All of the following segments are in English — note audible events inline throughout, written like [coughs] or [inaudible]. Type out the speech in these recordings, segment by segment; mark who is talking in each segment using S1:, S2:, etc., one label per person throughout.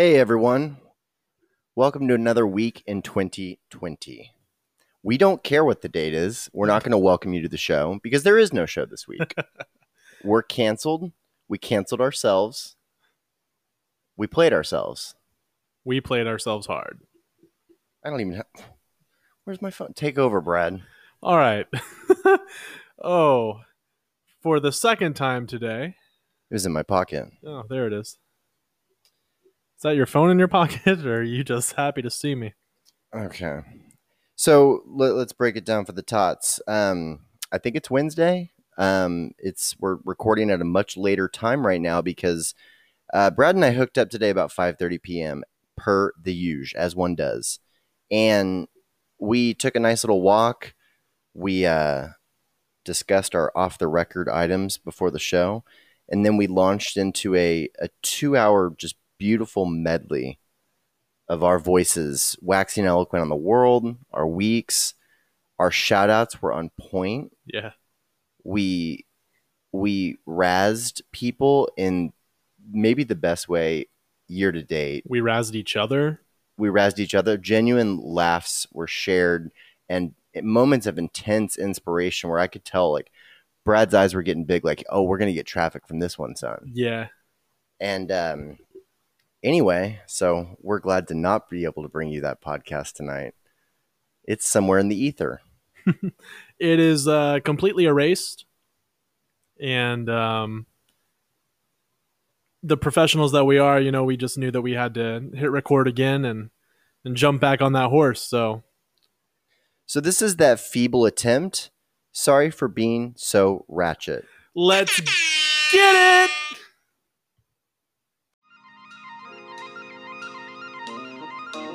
S1: Hey everyone. Welcome to another week in 2020. We don't care what the date is. We're not going to welcome you to the show because there is no show this week. [laughs] We're canceled. We canceled ourselves. We played ourselves.
S2: We played ourselves hard.
S1: I don't even have. Where's my phone? Take over, Brad.
S2: All right. [laughs] oh, for the second time today.
S1: It was in my pocket.
S2: Oh, there it is. Is that your phone in your pocket, [laughs] or are you just happy to see me?
S1: Okay. So let, us break it down for the tots. Um, I think it's Wednesday. Um, it's we're recording at a much later time right now because uh, Brad and I hooked up today about 5:30 p.m. per the usual, as one does, and we took a nice little walk. We uh, discussed our off the record items before the show, and then we launched into a a two hour just beautiful medley of our voices waxing eloquent on the world, our weeks, our shout outs were on point.
S2: Yeah.
S1: We we razzed people in maybe the best way year to date.
S2: We razzed each other.
S1: We razzed each other. Genuine laughs were shared and moments of intense inspiration where I could tell like Brad's eyes were getting big, like, oh, we're gonna get traffic from this one, son.
S2: Yeah.
S1: And um anyway, so we're glad to not be able to bring you that podcast tonight. It's somewhere in the ether. [laughs]
S2: it is uh, completely erased, and um, the professionals that we are, you know, we just knew that we had to hit record again and and jump back on that horse. So,
S1: so this is that feeble attempt. Sorry for being so ratchet.
S2: Let's get it.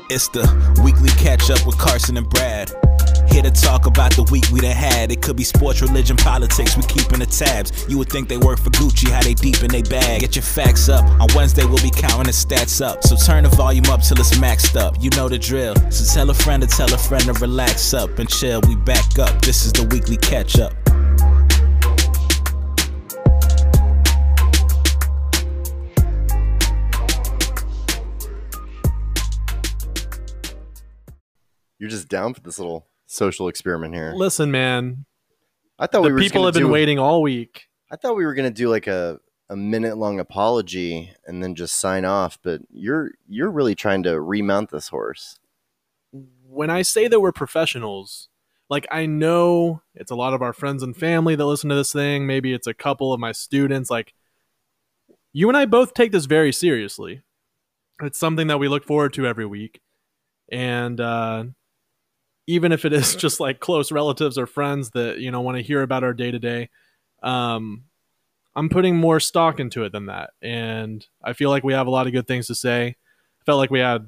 S3: It's the weekly catch up with Carson and Brad. Here to talk about the week we done had. It could be sports, religion, politics. We keeping the tabs. You would think they work for Gucci, how they deep in they bag. Get your facts up. On Wednesday we'll be counting the stats up. So turn the volume up till it's maxed up. You know the drill. So tell a friend to tell a friend to relax up and chill. We back up. This is the weekly catch up.
S1: You're just down for this little social experiment here.
S2: Listen, man.
S1: I thought
S2: the
S1: we were
S2: people have been
S1: do,
S2: waiting all week.
S1: I thought we were gonna do like a a minute long apology and then just sign off, but you're you're really trying to remount this horse.
S2: When I say that we're professionals, like I know it's a lot of our friends and family that listen to this thing, maybe it's a couple of my students like you and I both take this very seriously. It's something that we look forward to every week. And uh even if it is [laughs] just like close relatives or friends that you know want to hear about our day to day um i'm putting more stock into it than that. And i feel like we have a lot of good things to say. I felt like we had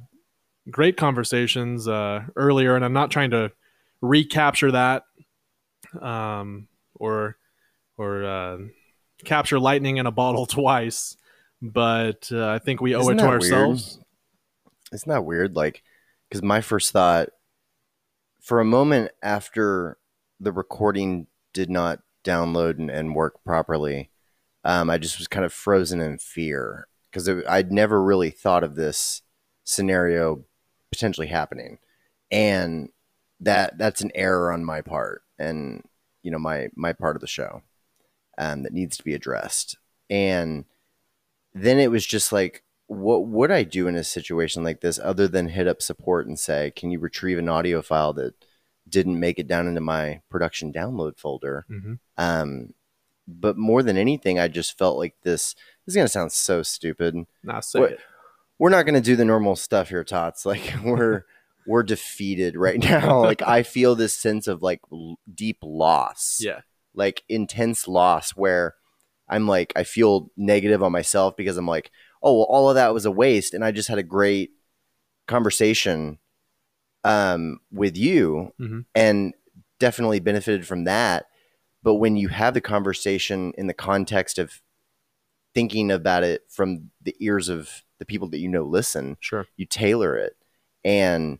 S2: great conversations uh earlier and i'm not trying to recapture that um or or uh capture lightning in a bottle [laughs] twice but uh, i think we owe
S1: Isn't
S2: it to ourselves
S1: weird? isn't that weird? Like because my first thought for a moment after the recording did not download and, and work properly, um, I just was kind of frozen in fear because I'd never really thought of this scenario potentially happening, and that that's an error on my part, and you know my my part of the show um, that needs to be addressed. And then it was just like, what would I do in a situation like this other than hit up support and say, can you retrieve an audio file that didn't make it down into my production download folder?
S2: mm-hmm.
S1: Um, but more than anything, I just felt like this, this is going to sound so stupid.
S2: Nah, it.
S1: We're not going to do the normal stuff here, Tots. Like [laughs] we're, [laughs] we're defeated right now. [laughs] Like I feel this sense of like l- deep loss
S2: yeah
S1: like intense loss where I'm like I feel negative on myself because I'm like, oh well, all of that was a waste, and I just had a great conversation um, with you,
S2: Mhm.
S1: and definitely benefited from that. But when you have the conversation in the context of thinking about it from the ears of the people that you know listen,
S2: sure
S1: you tailor it. And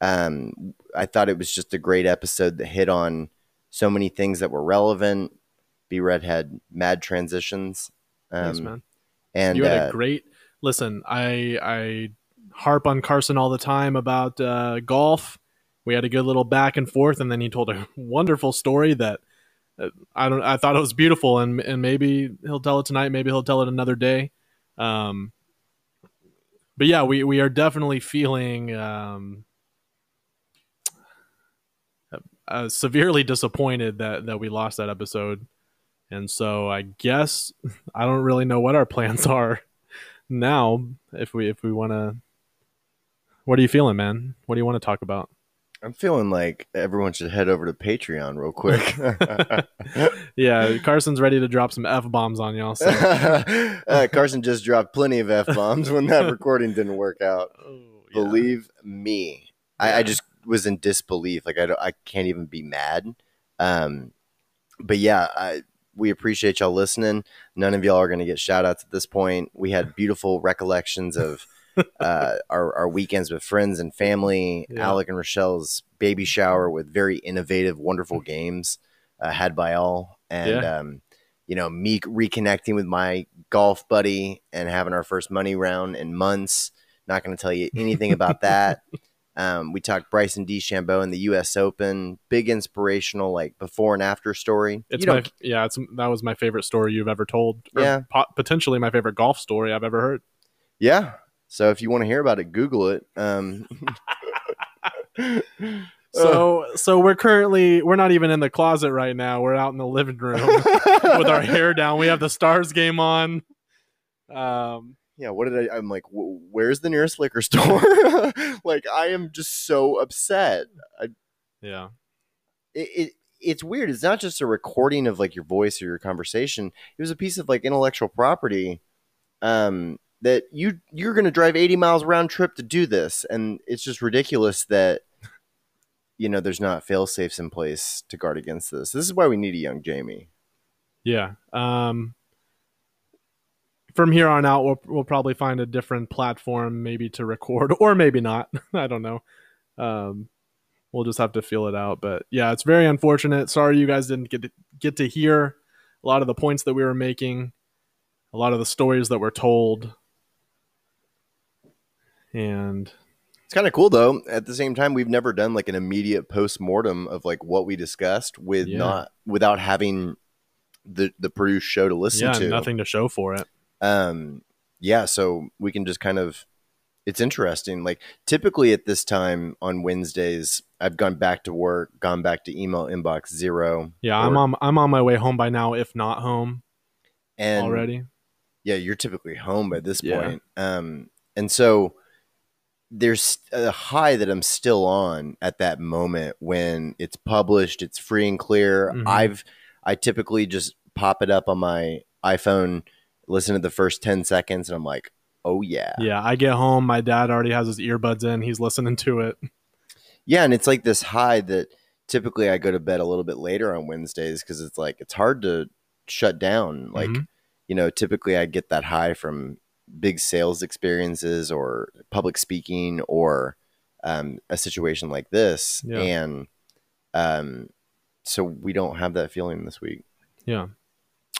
S1: um, I thought it was just a great episode that hit on so many things that were relevant. Brad had mad transitions. Um,
S2: man.
S1: And
S2: you had
S1: uh,
S2: a great listen, I I harp on Carson all the time about uh, golf. We had a good little back and forth, and then he told a [laughs] wonderful story that uh, I don't. I thought it was beautiful, and and maybe he'll tell it tonight. Maybe he'll tell it another day. Um, but yeah, we we are definitely feeling um, uh, severely disappointed that that we lost that episode, and so I guess I don't really know what our [laughs] plans are now. If we if we want to, what are you feeling, man? What do you want to talk about?
S1: I'm feeling like everyone should head over to Patreon real quick. [laughs]
S2: yeah, Carson's ready to drop some f bombs on y'all. So. [laughs]
S1: uh, Carson just dropped plenty of f bombs when that recording didn't work out.
S2: Oh, yeah.
S1: Believe me, I, I just was in disbelief. Like I, don't, I can't even be mad. Um, but yeah, I, we appreciate y'all listening. None of y'all are going to get shout outs at this point. We had beautiful recollections of [laughs] uh, our, our weekends with friends and family.
S2: Yeah.
S1: Alec and Rochelle's baby shower with very innovative, wonderful games uh, had by all. And, um, you know, me reconnecting with my golf buddy and having our first money round in months. Not going to tell you anything about that. [laughs] Um, we talked Bryson DeChambeau in the U.S. Open. Big inspirational, like before and after story.
S2: It's my yeah. It's that was my favorite story you've ever told.
S1: Yeah.
S2: po- potentially my favorite golf story I've ever heard.
S1: yeah. So if you want to hear about it, Google it. Um, [laughs]
S2: So so we're currently we're not even in the closet right now. We're out in the living room [laughs] with our hair down. We have the Stars game on. Um,
S1: yeah, what did I? I'm like, "Wh- where's the nearest liquor [laughs] store? like, I am just so upset. I,
S2: yeah,
S1: it, it it's weird. It's not just a recording of like your voice or your conversation. It was a piece of like intellectual property um, that you you're going to drive 80 miles round trip to do this, and it's just ridiculous that you know there's not fail safes in place to guard against this. This is why we need a young Jamie.
S2: yeah. Um, from here on out, we'll we'll probably find a different platform, maybe to record, [laughs] or maybe not. [laughs] I don't know. Um, we'll just have to feel it out. But yeah, it's very unfortunate. Sorry you guys didn't get to, get to hear a lot of the points that we were making, a lot of the stories that were told, and
S1: It's kind of cool though. At the same time, we've never done like an immediate post mortem of like what we discussed with
S2: Yeah.
S1: not without having the the produced show to listen to.
S2: yeah,
S1: to.
S2: nothing to show for it.
S1: Um yeah so we can just kind of it's interesting like typically at this time on wednesdays i've gone back to work gone back to email inbox zero
S2: Yeah, I'm on I'm on my way home by now, if not home
S1: and
S2: already.
S1: yeah you're typically home by this
S2: Yeah.
S1: point um and so there's a high that i'm still on at that moment when it's published it's free and clear
S2: Mhm.
S1: i've i typically just pop it up on my iphone listen to the first 10 seconds and i'm like oh yeah
S2: Yeah, I get home, my dad already has his earbuds in, he's listening to it.
S1: Yeah, and it's like this high that typically I go to bed a little bit later on Wednesdays because it's like it's hard to shut down. Like,
S2: Mhm.
S1: you know, typically I get that high from big sales experiences or public speaking or um, a situation like this.
S2: Yeah.
S1: And um, so we don't have that feeling this week.
S2: Yeah.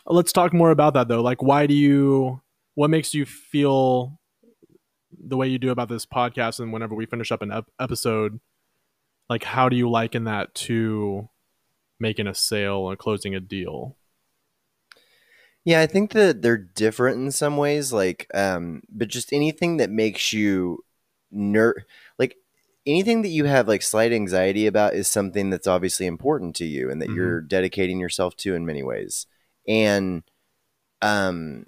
S2: Let's talk more about that though. Like why do you what makes you feel the way you do about this podcast and whenever we finish up an ep- episode like how do you liken that to making a sale or closing a deal?
S1: Yeah, I think that they're different in some ways, like, um, but just anything that makes you ner like anything that you have like slight anxiety about is something that's obviously important to you and that
S2: Mhm.
S1: you're dedicating yourself to in many ways. And, um,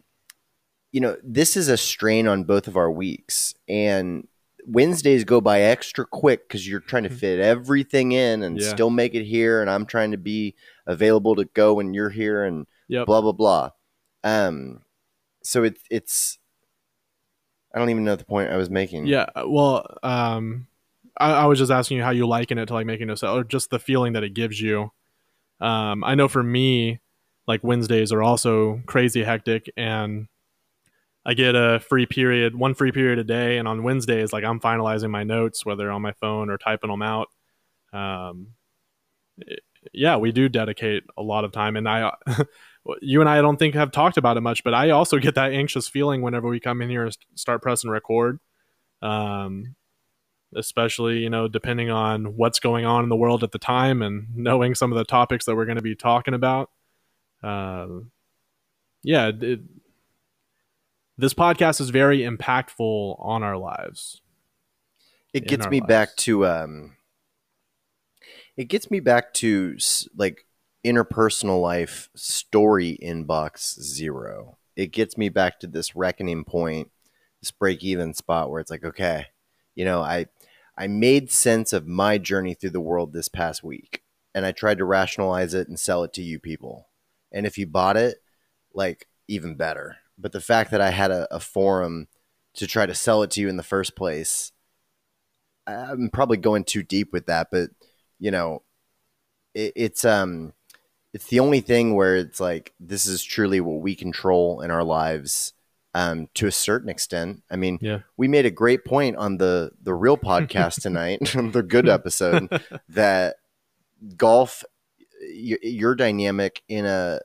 S1: you know, this is a strain on both of our weeks, and Wednesdays go by extra quick because you're trying to fit everything in and
S2: Mm-hmm. Yeah.
S1: still make it here, and I'm trying to be available to go when you're here, and
S2: Yep.
S1: blah blah blah. Um, so it's it's. I don't even know the point I was making.
S2: Yeah, well, um I, I was just asking you how you liken it to like making a sale or just the feeling that it gives you. Um I know for me, like Wednesdays are also crazy hectic and I get a free period, one free period a day, and on Wednesdays, like I'm finalizing my notes, whether on my phone or typing them out. Um, it- yeah, we do dedicate a lot of time, and I, [laughs] you and I, I don't think have talked about it much, but I also get that anxious feeling whenever we come in here and start pressing record. Um, especially you know depending on what's going on in the world at the time and knowing some of the topics that we're going to be talking about. Uh, yeah, it, this podcast is very impactful on our lives.
S1: It gets me
S2: lives.
S1: back to um it gets me back to like interpersonal life story inbox zero. It gets me back to this reckoning point, this break even spot where it's like, okay, you know, I I made sense of my journey through the world this past week and I tried to rationalize it and sell it to you people. And if you bought it, like even better. But the fact that I had a, a forum to try to sell it to you in the first place, I'm probably going too deep with that, but you know, it, it's um, it's the only thing where it's like this is truly what we control in our lives, um, to a certain extent. I mean,
S2: Yeah.
S1: we made a great point on the the real [laughs] podcast tonight, [laughs] the good episode, [laughs] that golf, y- your dynamic in a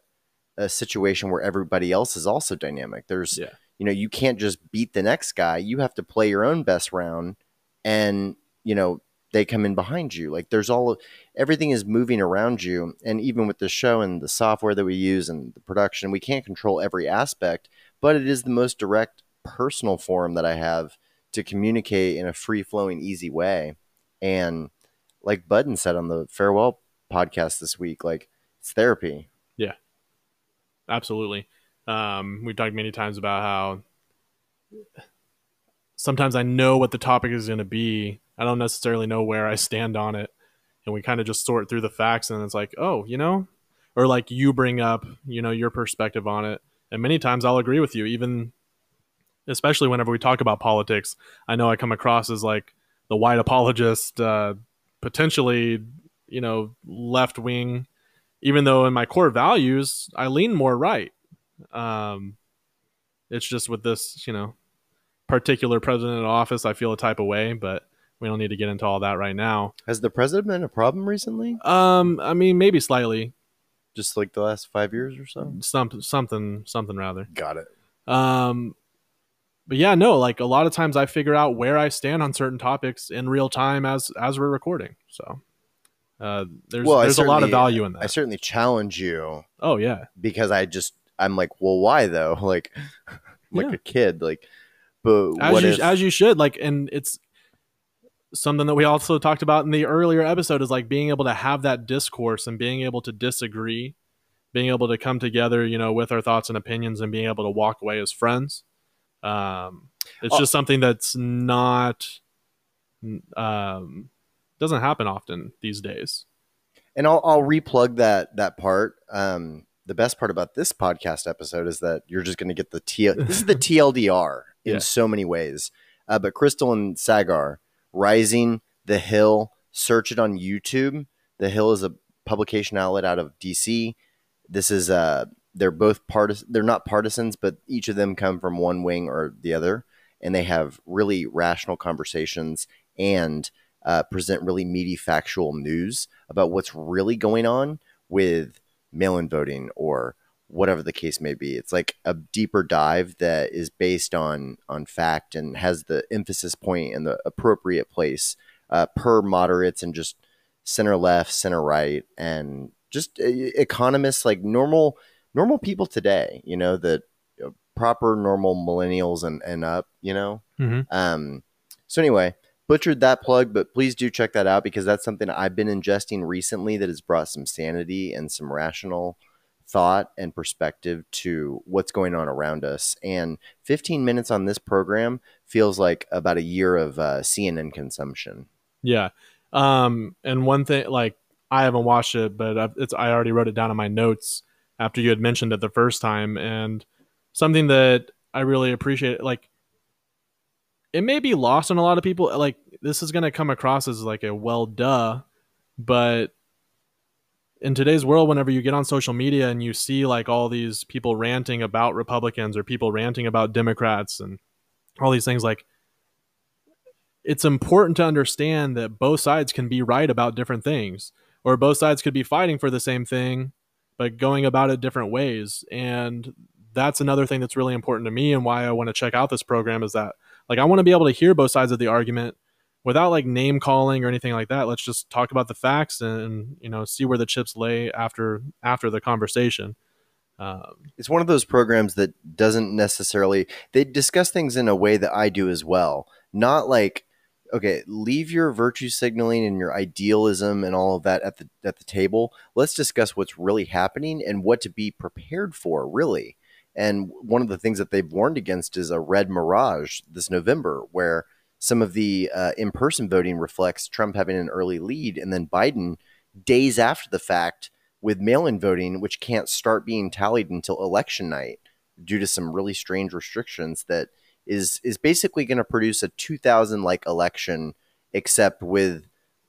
S1: a situation where everybody else is also dynamic. There's,
S2: Yeah.
S1: you know, you can't just beat the next guy. You have to play your own best round, and you know they come in behind you. Like there's all everything is moving around you, and even with the show and the software that we use and the production, we can't control every aspect. But it is the most direct personal form that I have to communicate in a free flowing, easy way. And like Budden said on the farewell podcast this week, like it's therapy.
S2: Yeah, absolutely. Um, we've talked many times about how sometimes I know what the topic is going to be. I don't necessarily know where I stand on it. And we kind of just sort through the facts and it's like, oh, you know, or like you bring up, you know, your perspective on it. And many times I'll agree with you, even especially whenever we talk about politics. I know I come across as like the white apologist, uh, potentially, you know, left wing even though in my core values I lean more right. Um, it's just with this, you know, particular president in office, I feel a type of way, but we don't need to get into all that right now.
S1: Has the president been a problem recently?
S2: Um, I mean, maybe slightly,
S1: Just like the last five years or so?
S2: some something, something rather.
S1: Got it.
S2: Um, but yeah, no, like a lot of times I figure out where I stand on certain topics in real time as as we're recording. So, uh, there's
S1: Well,
S2: there's a lot of value in that.
S1: I certainly challenge you
S2: oh yeah,
S1: because I just I'm like, well, why though? [laughs] Like, I'm like
S2: Yeah.
S1: a kid. Like, but
S2: as
S1: what
S2: you
S1: if?
S2: as you should like and it's something that we also talked about in the earlier episode is like being able to have that discourse and being able to disagree being able to come together you know with our thoughts and opinions and being able to walk away as friends um it's
S1: Oh.
S2: just something that's not um doesn't happen often these days
S1: and I'll I'll replug that that part. Um, the best part about this podcast episode is that you're just going to get the T. This is the [laughs] TLDR in
S2: Yeah.
S1: so many ways. Uh, but Krystal and Saagar, Rising, The Hill, search it on YouTube. The Hill is a publication outlet out of DC. This is uh, they're both partis. They're not partisans, but each of them come from one wing or the other, and they have really rational conversations and uh, present really meaty factual news about what's really going on with mail-in voting or whatever the case may be. It's like a deeper dive that is based on on fact and has the emphasis point in the appropriate place uh, per moderates and just center left, center right, and just uh, economists like normal normal people today. You know that uh, proper normal millennials and and up. You know.
S2: Mhm.
S1: Um. So anyway, butchered that plug, but please do check that out because that's something I've been ingesting recently that has brought some sanity and some rational thought and perspective to what's going on around us. And 15 minutes on this program feels like about a year of uh, CNN consumption.
S2: Yeah. Um, and one thing, like, I haven't watched it, but I've, it's I already wrote it down in my notes after you had mentioned it the first time, and something that I really appreciate, like, it may be lost on a lot of people. Like, this is gonna come across as like a well, duh, but in today's world, whenever you get on social media and you see like all these people ranting about Republicans or people ranting about Democrats and all these things, like it's important to understand that both sides can be right about different things or both sides could be fighting for the same thing but going about it different ways. And that's another thing that's really important to me and why I want to check out this program is that like I want to be able to hear both sides of the argument without like name calling or anything like that. Let's just talk about the facts and you know see where the chips lay after after the conversation. Um,
S1: it's one of those programs that doesn't necessarily they discuss things in a way that I do as well. Not like okay, leave your virtue signaling and your idealism and all of that at the at the table. Let's discuss what's really happening and what to be prepared for, really. And one of the things that they've warned against is a red mirage this November, where some of the uh, in-person voting reflects Trump having an early lead, and then Biden days after the fact with mail-in voting, which can't start being tallied until election night due to some really strange restrictions that is is basically going to produce a 2000 like election except with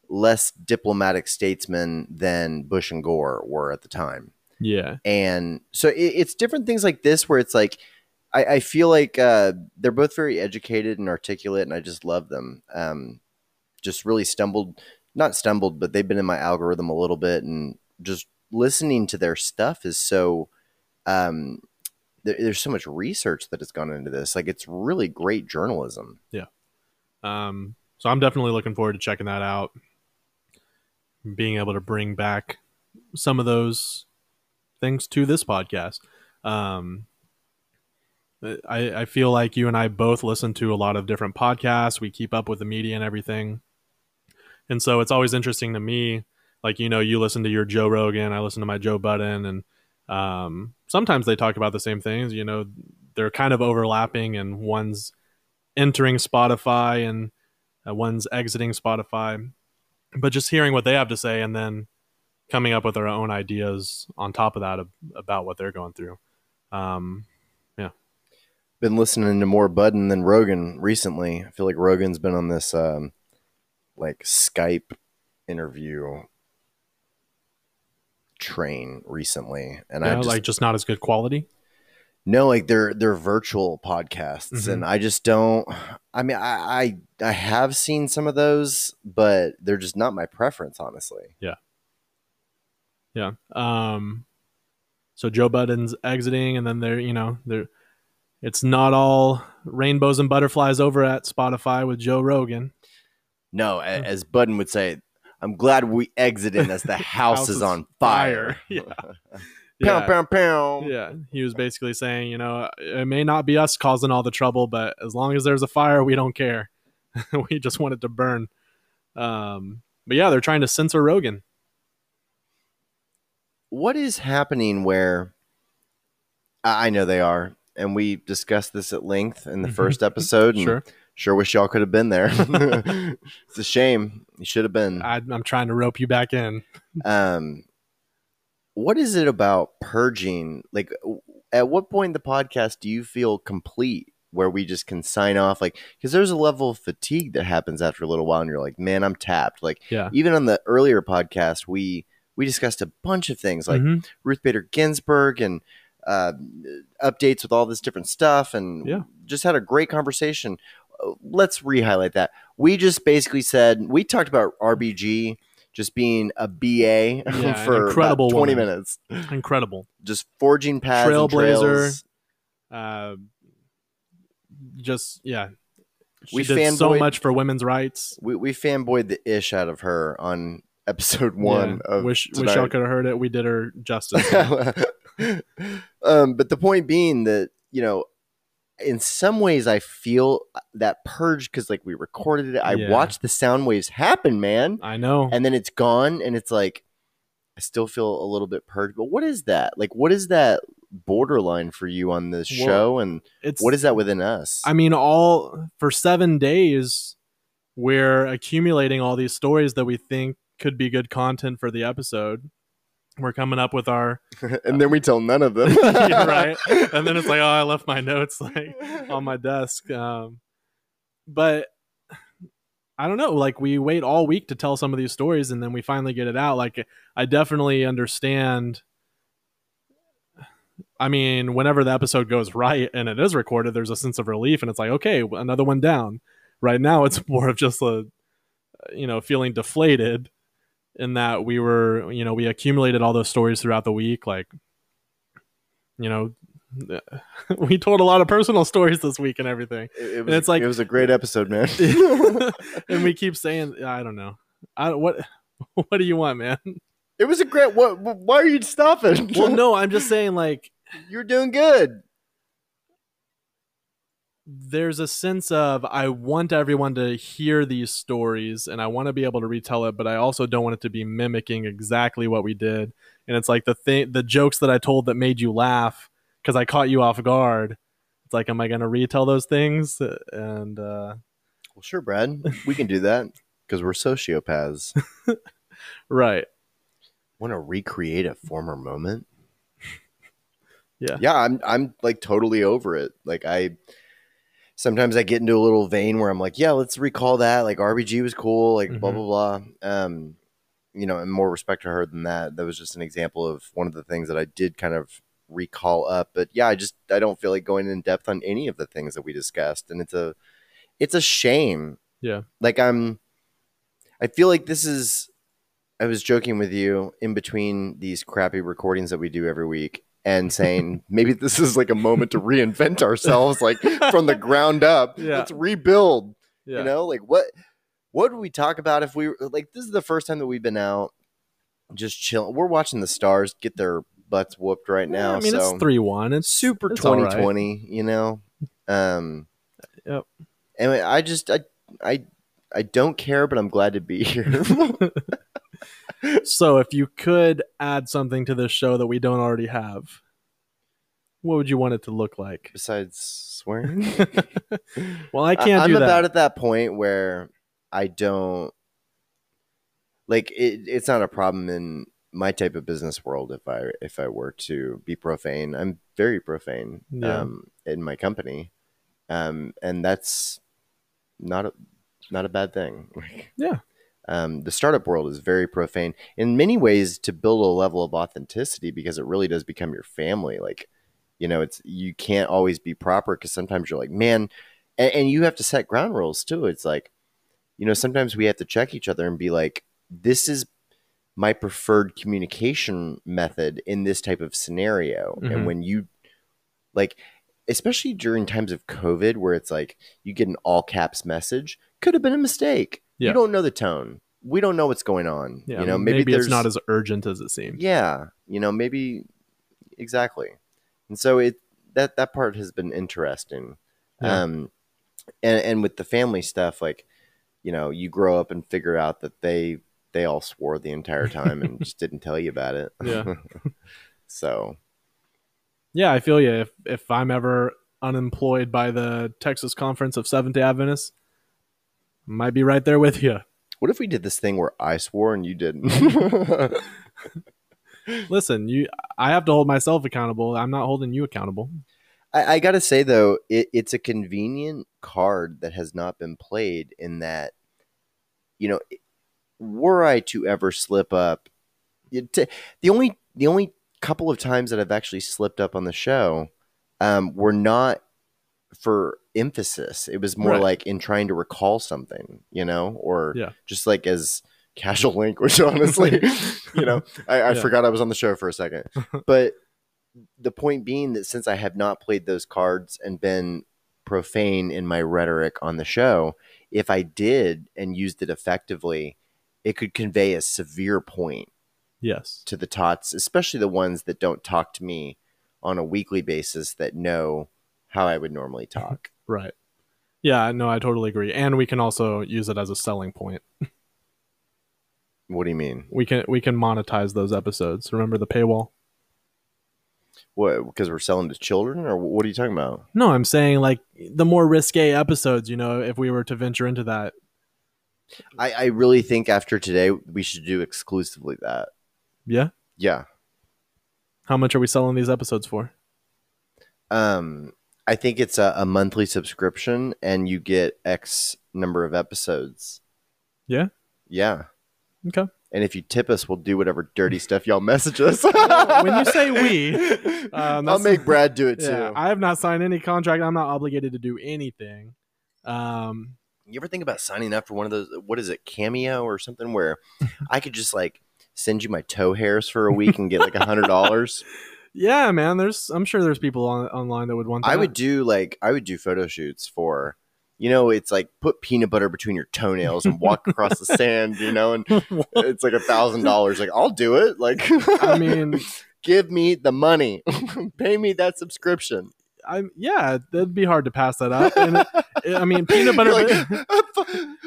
S1: less diplomatic statesmen than Bush and Gore were at the time.
S2: Yeah.
S1: And so it, it's different things like this where it's like I, I feel like uh, they're both very educated and articulate, and I just love them. Um, just really stumbled, not stumbled, but they've been in my algorithm a little bit, and just listening to their stuff is so um, there, there's so much research that has gone into this. Like it's really great journalism.
S2: Yeah. Um, so I'm definitely looking forward to checking that out. Being able to bring back some of those things to this podcast. Um, I, I feel like you and I both listen to a lot of different podcasts. We keep up with the media and everything. And so it's always interesting to me. Like, you know, you listen to your Joe Rogan, I listen to my Joe Budden, and um, sometimes they talk about the same things. You know, they're kind of overlapping, and one's entering Spotify and uh, one's exiting Spotify. But just hearing what they have to say, and then coming up with our own ideas on top of that about what they're going through. Um, yeah,
S1: been listening to more Budden than Rogan recently. I feel like Rogan's been on this um, like Skype interview train recently, and
S2: yeah,
S1: I just,
S2: like just not as good quality.
S1: No, like they're they're virtual podcasts, mm-hmm. and I just don't. I mean, I, I I have seen some of those, but they're just not my preference, honestly.
S2: Yeah. Yeah. Um. So Joe Budden's exiting, and then they're you know they're. It's not all rainbows and butterflies over at Spotify with Joe Rogan.
S1: No, as Budden would say, I'm glad we exited as the [laughs] house, house is on fire.
S2: Yeah. [laughs]
S1: yeah. Pow, pow, pow.
S2: Yeah. He was basically saying, you know, it may not be us causing all the trouble, but as long as there's a fire, we don't care. [laughs] we just want it to burn. Um, but yeah, they're trying to censor Rogan.
S1: What is happening where I know they are, and we discussed this at length in the mm-hmm. first episode.
S2: sure
S1: Sure wish y'all could have been there. [laughs] [laughs] it's a shame. You should have been.
S2: I, am trying to rope you back in.
S1: um, what is it about purging? Like, at what point in the podcast do you feel complete where we just can sign off? Like, because there's a level of fatigue that happens after a little while, and you're like, man, I'm tapped. Like,
S2: yeah.
S1: even on the earlier podcast, we we discussed a bunch of things like mm-hmm. Ruth Bader Ginsburg and uh, updates with all this different stuff, and
S2: yeah.
S1: just had a great conversation let's re-highlight that. We just basically said we talked about RBG just being a BA
S2: yeah, [laughs]
S1: for
S2: incredible
S1: twenty
S2: woman.
S1: minutes.
S2: Incredible.
S1: Just forging paths, trailblazer.
S2: Uh, just yeah, she we did so much for women's rights.
S1: We we fanboyed the ish out of her on episode one yeah, of
S2: wish tonight. wish y'all could have heard it. We did her justice. [laughs]
S1: um, but the point being that you know in some ways I feel that purge because like we recorded it. I yeah. watched the sound waves happen, man.
S2: I know.
S1: And then it's gone and it's like I still feel a little bit purged. But what is that? Like what is that borderline for you on this well, show and it's, what is that within us?
S2: I mean all for 7 days we're accumulating all these stories that we think could be good content for the episode. We're coming up with our [laughs]
S1: and then we tell none of them. [laughs] [laughs]
S2: Right. And then it's like oh i left my notes like on my desk. Um, but i don't know like we wait all week to tell some of these stories and then we finally get it out. Like i definitely understand i mean whenever the episode goes right and it is recorded there's a sense of relief and it's like okay another one down. Right now it's more of just a you know feeling deflated in that we were, you know, we accumulated all those stories throughout the week. Like, you know, [laughs] we told a lot of personal stories this week and everything.
S1: It, it was,
S2: it's like-
S1: it was a great episode, man. [laughs] [laughs]
S2: and we keep saying, I don't know. I what what do you want, man?
S1: it was a great. What- Why are you stopping?
S2: Well, no, I'm just saying like
S1: you're doing good.
S2: There's a sense of I want everyone to hear these stories and I want to be able to retell it, but I also don't want it to be mimicking exactly what we did. And it's like the thing, the jokes that I told that made you laugh because I caught you off guard. It's like, am I going to retell those things? And uh,
S1: Well, sure, Brad. We can do that [laughs] because we're sociopaths.
S2: right,
S1: Want to recreate a former moment? [laughs]
S2: Yeah.
S1: Yeah, I'm. I'm like totally over it. Like I. Sometimes I get into a little vein where I'm like, yeah, let's recall that. Like RBG was cool. Like blah
S2: Mhm.
S1: blah blah. Um, you know, and more respect to her than that. That was just an example of one of the things that I did kind of recall up. But yeah, I just I don't feel like going in depth on any of the things that we discussed, and it's a it's a shame.
S2: Yeah.
S1: like I'm. I feel like this is. I was joking with you in between these crappy recordings that we do every week, and saying maybe this is like a moment to reinvent ourselves, like from the ground up. [laughs]
S2: Yeah.
S1: Let's rebuild.
S2: yeah,
S1: You know, like what what would we talk about if we were like this is the first time that we've been out just chilling. We're watching the stars get their butts whooped right
S2: Yeah,
S1: now.
S2: I mean,
S1: so
S2: it's three one. It's
S1: super
S2: it's all right.
S1: 2020, you know. Um
S2: Yep.
S1: and I just I I I don't care, but I'm glad to be here. [laughs] [laughs]
S2: So, if you could add something to this show that we don't already have, what would you want it to look like?
S1: Besides swearing, [laughs]
S2: well, I can't
S1: I'm
S2: that.
S1: about at that point where I don't like it, it's not a problem in my type of business world if I if I were to be profane. I'm very profane
S2: Yeah.
S1: um, in my company, um, and that's not a not a bad thing. [laughs]
S2: Yeah.
S1: Um, the startup world is very profane in many ways to build a level of authenticity because it really does become your family. Like, you know, it's you can't always be proper because sometimes you're like, man, and, and you have to set ground rules too. It's like, you know, sometimes we have to check each other and be like, this is my preferred communication method in this type of scenario.
S2: Mhm.
S1: And when you like, especially during times of COVID where it's like you get an all caps message, could have been a mistake.
S2: Yeah.
S1: You don't know the tone. We don't know what's going on.
S2: yeah,
S1: you know,
S2: maybe,
S1: maybe,
S2: it's not as urgent as it seems.
S1: yeah, you know, maybe exactly. And so it that that part has been interesting.
S2: Yeah.
S1: Um and and with the family stuff like you know, you grow up and figure out that they they all swore the entire time and [laughs] just didn't tell you about it.
S2: Yeah. [laughs]
S1: so,
S2: Yeah, I feel you. If if I'm ever unemployed by the Texas Conference of Seventh Day Adventists, might be right there with you.
S1: what if we did this thing where I swore and you didn't? [laughs]
S2: Listen, you, I have to hold myself accountable. I'm not holding you accountable.
S1: I, I gotta say though, it, it's a convenient card that has not been played. In that, you know, were I to ever slip up, t- the only the only couple of times that I've actually slipped up on the show, um, were not for emphasis. It was more
S2: Right.
S1: like in trying to recall something, you know, or
S2: Yeah.
S1: just like as casual [laughs] language. Honestly, you know, I, I
S2: Yeah.
S1: forgot I was on the show for a second, [laughs] but the point being that since I have not played those cards and been profane in my rhetoric on the show, if I did and used it effectively, it could convey a severe point
S2: Yes.
S1: to the tots, especially the ones that don't talk to me on a weekly basis that know how I would normally [laughs] talk.
S2: Right. Yeah, no, I totally agree. And we can also use it as a selling point.
S1: what do you mean?
S2: We can we can monetize those episodes. Remember the paywall?
S1: What? Because we're selling to children, or what are you talking about?
S2: No, I'm saying like the more risque episodes, you know, if we were to venture into that.
S1: I, I really think after today we should do exclusively that.
S2: Yeah.
S1: Yeah.
S2: How much are we selling these episodes for?
S1: Um, I think it's a, a monthly subscription, and you get X number of episodes.
S2: Yeah?
S1: Yeah.
S2: Okay.
S1: And if you tip us, we'll do whatever dirty stuff y'all message us. [laughs]
S2: when you say we, [laughs] um,
S1: I'll make Brad do it [laughs]
S2: Yeah,
S1: too.
S2: I have not signed any contract. I'm not obligated to do anything. Um,
S1: You ever think about signing up for one of those? What is it, Cameo or something, where I could just like send you my toe hairs for a week and get like a hundred dollars?
S2: Yeah, man. There's I'm sure there's people on, online that would want that.
S1: I would do like I would do photo shoots for, you know, it's like put peanut butter between your toenails and walk across the [laughs] sand, you know, and it's like a thousand dollars. Like I'll do it. Like
S2: I mean, [laughs]
S1: give me the money, [laughs] pay me that subscription.
S2: I'm yeah, that'd be hard to pass that up. And it, I mean, peanut butter.
S1: Like,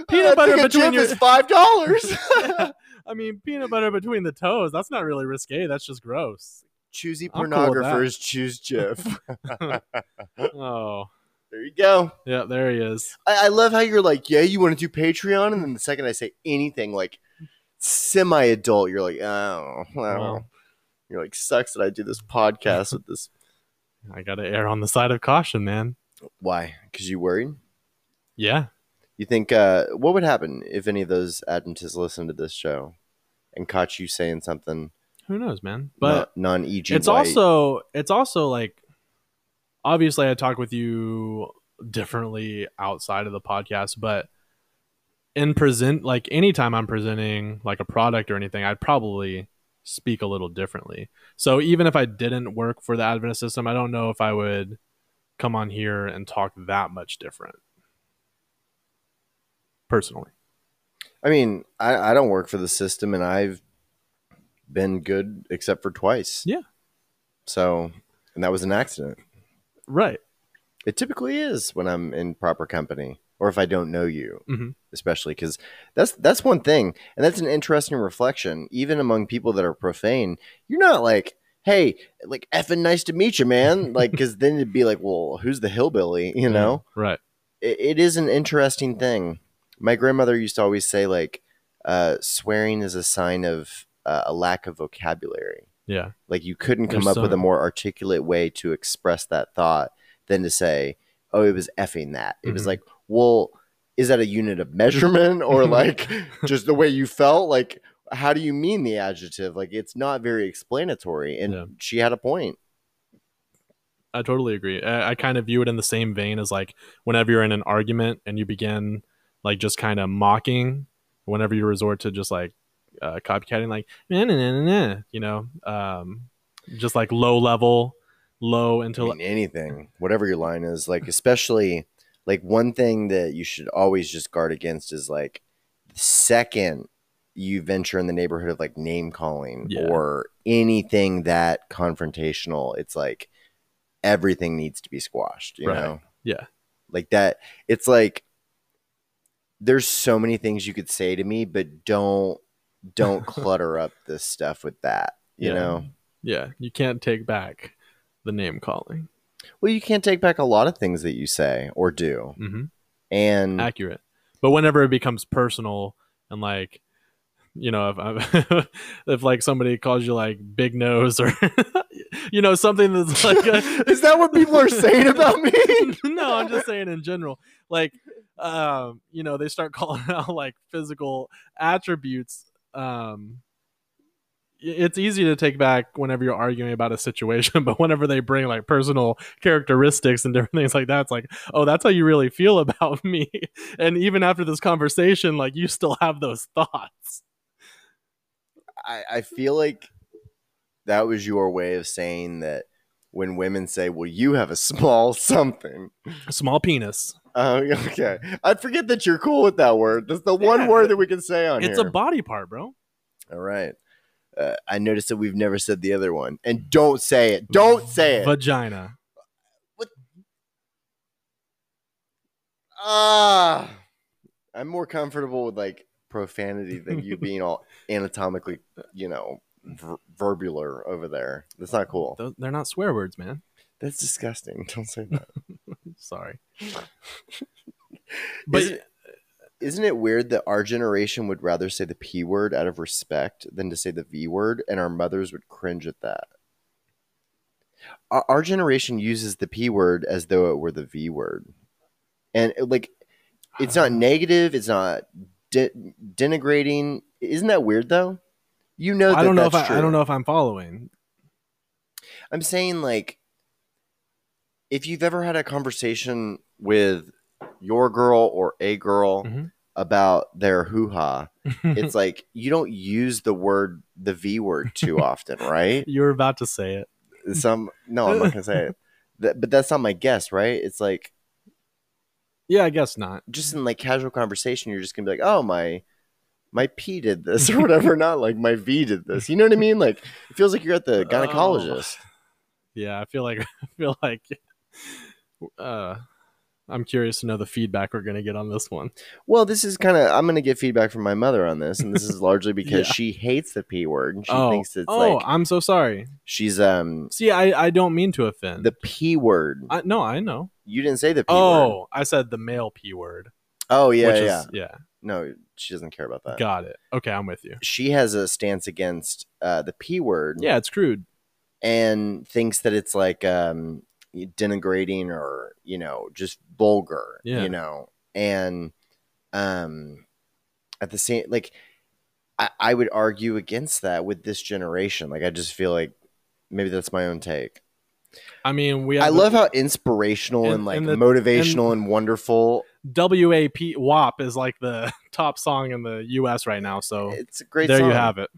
S2: Peanut butter between your-
S1: is five dollars.
S2: Yeah. I mean, peanut butter between the toes. That's not really risque. That's just gross.
S1: Choosy
S2: I'm cool
S1: pornographers choose Jif. [laughs] [laughs]
S2: Oh,
S1: there you go.
S2: yeah, there he is.
S1: I, I love how you're like, yeah, you want to do Patreon, and then the second I say anything like semi-adult, you're like, oh, [laughs] well.
S2: Well.
S1: You're like, sucks that I do this podcast with this.
S2: I got to err on the side of caution, man.
S1: Why? Because you worried?
S2: Yeah.
S1: You think uh, what would happen if any of those Adventists listened to this show and caught you saying something
S2: Who knows, man? But
S1: non EG?
S2: it's also it's also like obviously I talk with you differently outside of the podcast, but in present like anytime I'm presenting like a product or anything, I'd probably speak a little differently. So even if I didn't work for the Adventist system, I don't know if I would come on here and talk that much different. Personally.
S1: I mean, I, I don't work for the system, and I've been good except for twice.
S2: Yeah.
S1: So, and that was an accident.
S2: Right.
S1: It typically is when I'm in proper company, or if I don't know you,
S2: Mhm.
S1: especially because that's that's one thing, and that's an interesting reflection. Even among people that are profane, you're not like, "Hey, like effing nice to meet you, man," [laughs] like because then it'd be like, "Well, who's the hillbilly?" You know.
S2: Right.
S1: it, it is an interesting thing. My grandmother used to always say, like, uh, swearing is a sign of uh, a lack of vocabulary.
S2: Yeah.
S1: Like, you couldn't come
S2: There's
S1: up with a more articulate way to express that thought than to say, oh, it was effing that. It was
S2: Mhm.
S1: like, well, is that a unit of measurement [laughs] or like [laughs] just the way you felt? Like, how do you mean the adjective? Like, it's not very explanatory. And
S2: Yeah.
S1: she had a point.
S2: I totally agree. I, I kind of view it in the same vein as like whenever you're in an argument and you begin like just kind of mocking, whenever you resort to just like uh, copycatting, like nah, nah, nah, nah, nah, you know, um, just like low level, low
S1: I mean, anything, whatever your line is, like especially like one thing that you should always just guard against is like the second you venture in the neighborhood of like name calling
S2: Yeah.
S1: or anything that confrontational, it's like everything needs to be squashed, you
S2: Right.
S1: know?
S2: Yeah.
S1: Like that it's like there's so many things you could say to me, but don't don't [laughs] clutter up this stuff with that. You
S2: Yeah.
S1: know?
S2: yeah, you can't take back the name calling.
S1: Well, you can't take back a lot of things that you say or do.
S2: hmm
S1: And
S2: Accurate, but whenever it becomes personal and like. You know, if [laughs] if like somebody calls you like big nose or [laughs] you know something that's like a,
S1: is that what people are saying about me?
S2: no, I'm just saying in general. Like, um, you know, they start calling out like physical attributes. Um, it's easy to take back whenever you're arguing about a situation, [laughs] but whenever they bring like personal characteristics and different things like that, it's like, oh, that's how you really feel [laughs] about me. And even after this conversation, like you still have those thoughts.
S1: I, I feel like that was your way of saying that when women say, "Well, you have a small [laughs] something."
S2: a Small penis.
S1: Oh, [laughs] okay. I forget that you're cool with that word. That's the one word that we can say on
S2: It's
S1: here.
S2: a body part, bro.
S1: All right. Uh, I noticed that we've never said the other one, and don't say it. Don't say it.
S2: Vagina. What?
S1: Ah, I'm more comfortable with like profanity than you [laughs] being all anatomically, you know, ver- verbular over there. That's not cool.
S2: They're not swear words, man.
S1: That's disgusting. [laughs] Don't say that. [laughs]
S2: Sorry. [laughs] But
S1: Is it- Isn't it weird that our generation would rather say the P word out of respect than to say the V word, and our mothers would cringe at that? Our, our generation uses the P word as though it were the V word. And uh, like, it's not [sighs] negative, it's not de- denigrating. Isn't that weird though? You know, that
S2: I don't know if I, I don't know if I'm following.
S1: I'm saying like if you've ever had a conversation with your girl or a girl
S2: Mhm.
S1: about their hoo ha, [laughs] it's like you don't use the word the V word too [laughs] often, right?
S2: you were about to say it.
S1: Some no, I'm not gonna say it. [laughs] That, but that's not my guess, right? It's like
S2: Yeah, I guess not.
S1: just in like casual conversation, you're just gonna be like, "Oh my, my P did this" or whatever. not like my V did this. You know what I mean? Like it feels like you're at the gynecologist.
S2: Yeah, I feel like I feel like uh I'm curious to know the feedback we're gonna get on this one.
S1: Well, this is kind of I'm gonna get feedback from my mother on this, and this is largely [laughs] because
S2: Yeah.
S1: she hates the P word and she
S2: oh,
S1: thinks it's
S2: oh,
S1: like
S2: I'm so sorry.
S1: she's um
S2: See, I I don't mean to offend.
S1: the P word.
S2: I, no, I know.
S1: You didn't say the P word.
S2: Oh, I said the male p word.
S1: Oh yeah,
S2: which
S1: yeah.
S2: Is, yeah.
S1: No, she doesn't care about that.
S2: Got it. Okay, I'm with you.
S1: She has a stance against uh, the P word.
S2: Yeah, it's crude.
S1: and thinks that it's like um denigrating or you know just vulgar
S2: Yeah.
S1: you know and um at the same like I, I would argue against that with this generation like i just feel like maybe that's my own take
S2: I mean, we
S1: i love how inspirational and,
S2: and-
S1: like
S2: and the-
S1: motivational and, wonderful
S2: WAP WAP is like the [laughs] top song in the US right now, so
S1: it's a great
S2: there you have it.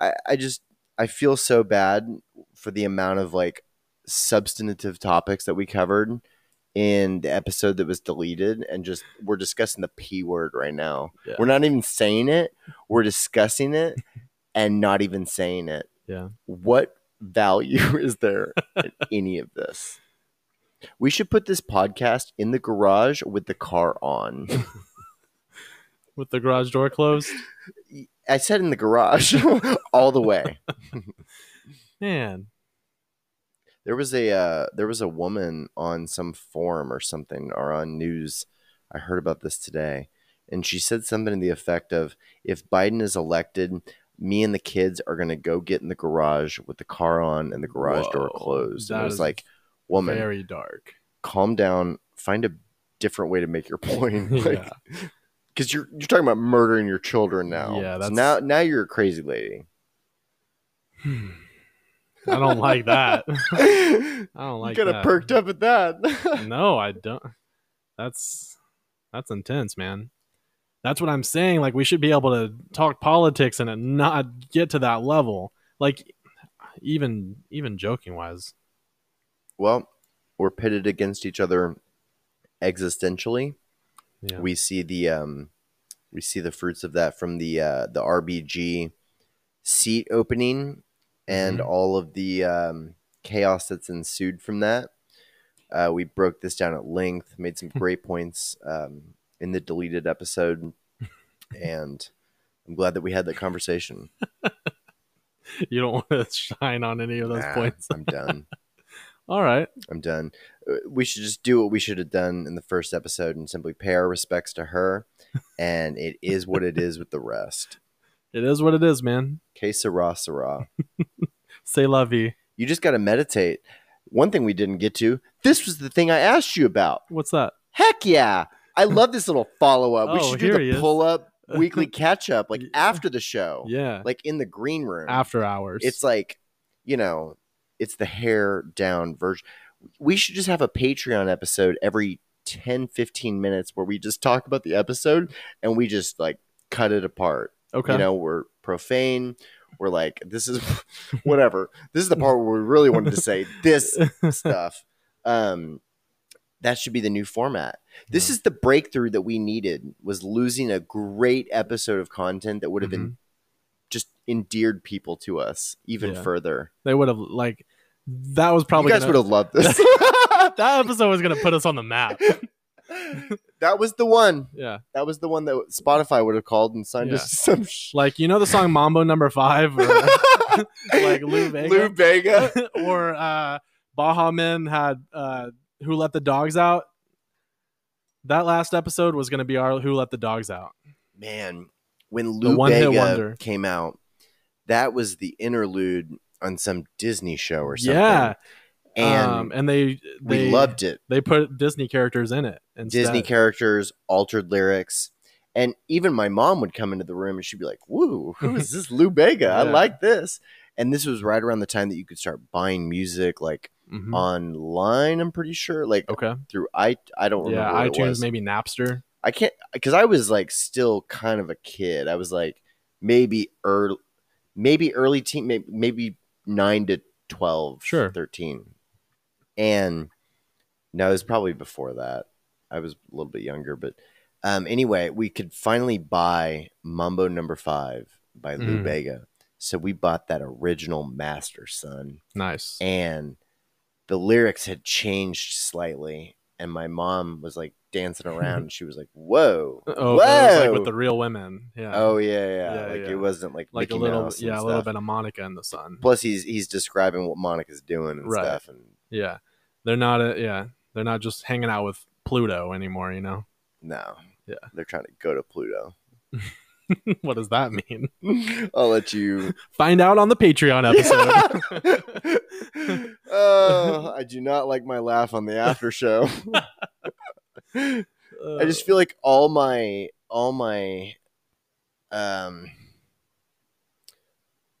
S1: I, I just I feel so bad for the amount of like substantive topics that we covered in the episode that was deleted and just we're discussing the P word right now.
S2: Yeah.
S1: We're not even saying it. We're discussing it and not even saying it.
S2: Yeah.
S1: What value [laughs] is there in any of this? We should put this podcast in the garage with the car on. [laughs]
S2: With the garage door closed.
S1: I said in the garage [laughs] all the way.
S2: Man,
S1: There was a uh, there was a woman on some forum or something or on news. I heard about this today, and she said something to the effect of, "If Biden is elected, me and the kids are gonna go get in the garage with the car on and the garage door closed." And it was like, "Woman,
S2: very dark.
S1: calm down. Find a different way to make your [laughs] point." [laughs] Like,
S2: yeah.
S1: because you're you're talking about murdering your children now.
S2: Yeah,
S1: So
S2: that's-
S1: now now you're a crazy lady.
S2: I don't like that. [laughs] I don't like
S1: that. you
S2: that.
S1: of perked up at that. [laughs]
S2: No, I don't. That's that's intense, man. That's what I'm saying. Like we should be able to talk politics and not get to that level. Like even even joking wise.
S1: well, we're pitted against each other existentially.
S2: Yeah.
S1: We see the um, we see the fruits of that from the uh, the RBG seat opening and
S2: Mhm.
S1: all of the um, chaos that's ensued from that. Uh, we broke this down at length, made some [laughs] great points um, in the deleted episode, and I'm glad that we had that conversation. [laughs]
S2: you don't want to shine on any of those
S1: Nah,
S2: points.
S1: I'm done. [laughs]
S2: All right.
S1: I'm done. Uh, We should just do what we should have done in the first episode and simply pay our respects to her. And it is what it is with the rest.
S2: It is what it is, man.
S1: Que sera, sera. [laughs]
S2: Say la vie.
S1: You just got to meditate. One thing we didn't get to this was the thing I asked you about.
S2: What's that?
S1: Heck yeah. I love this little follow up. we [laughs]
S2: Oh,
S1: should do the pull up weekly [laughs] catch up like after the show,
S2: Yeah.
S1: like in the green room.
S2: After hours.
S1: It's like, you know, it's the hair down version. We should just have a Patreon episode every 10, 15 minutes where we just talk about the episode and we just like cut it apart.
S2: Okay.
S1: You know, we're profane. We're like, this is [laughs] whatever. This is the part where we really wanted to say [laughs] this stuff. Um, that should be the new format. This
S2: Yeah.
S1: is the breakthrough that we needed was losing a great episode of content that would have been just endeared people to us even
S2: Mm-hmm. Yeah.
S1: further.
S2: they would have like that was probably
S1: you guys
S2: gonna-
S1: would have loved this. [laughs]
S2: that episode was gonna put us on the map.
S1: That was the one.
S2: Yeah.
S1: That was the one that Spotify would have called and signed
S2: Yeah.
S1: us some sh-
S2: Like you know the song Mambo number five or [laughs] like Lou Bega?
S1: Lou Bega. [laughs]
S2: or uh Baha Men had uh Who Let the Dogs Out. That last episode was gonna be our Who Let the Dogs Out.
S1: Man, when Lou
S2: Bega
S1: came out, that was the interlude on some Disney show or something.
S2: Yeah.
S1: And
S2: um, and they they
S1: we loved it.
S2: they put Disney characters in it. Instead.
S1: Disney characters, altered lyrics. And even my mom would come into the room and she'd be like, Woo, who is this [laughs] Lou Bega? I like this. And this was right around the time that you could start buying music like
S2: Mhm.
S1: online. I'm pretty sure, like
S2: Okay.
S1: through i I don't
S2: Yeah,
S1: remember it
S2: iTunes, maybe Napster.
S1: I can't because I was like still kind of a kid. I was like maybe early, maybe early teen, maybe, maybe nine to 12,
S2: Sure.
S1: 13. And no, it was probably before that. I was a little bit younger, but um, anyway, we could finally buy Mambo Number Five by Lou
S2: Mm.
S1: Bega. So we bought that original master, son
S2: Nice.
S1: and the lyrics had changed slightly and my mom was like dancing around and [laughs] she was like whoa
S2: Oh,
S1: whoa
S2: it was like with the real women. Yeah.
S1: oh yeah yeah,
S2: Yeah,
S1: like
S2: yeah.
S1: it wasn't like
S2: like
S1: Mickey
S2: a little,
S1: Mouse
S2: yeah, a little bit of Monica in the sun.
S1: plus he's he's describing what monica's doing and
S2: Right.
S1: stuff and
S2: Yeah, they're not. A, yeah, they're not just hanging out with Pluto anymore. You know.
S1: no
S2: Yeah.
S1: they're trying to go to pluto [laughs]
S2: what does that mean? [laughs]
S1: i'll let you [laughs]
S2: Find out on the Patreon episode.
S1: oh i do not like my laugh on the after show I
S2: Uh,
S1: just feel like all my all my um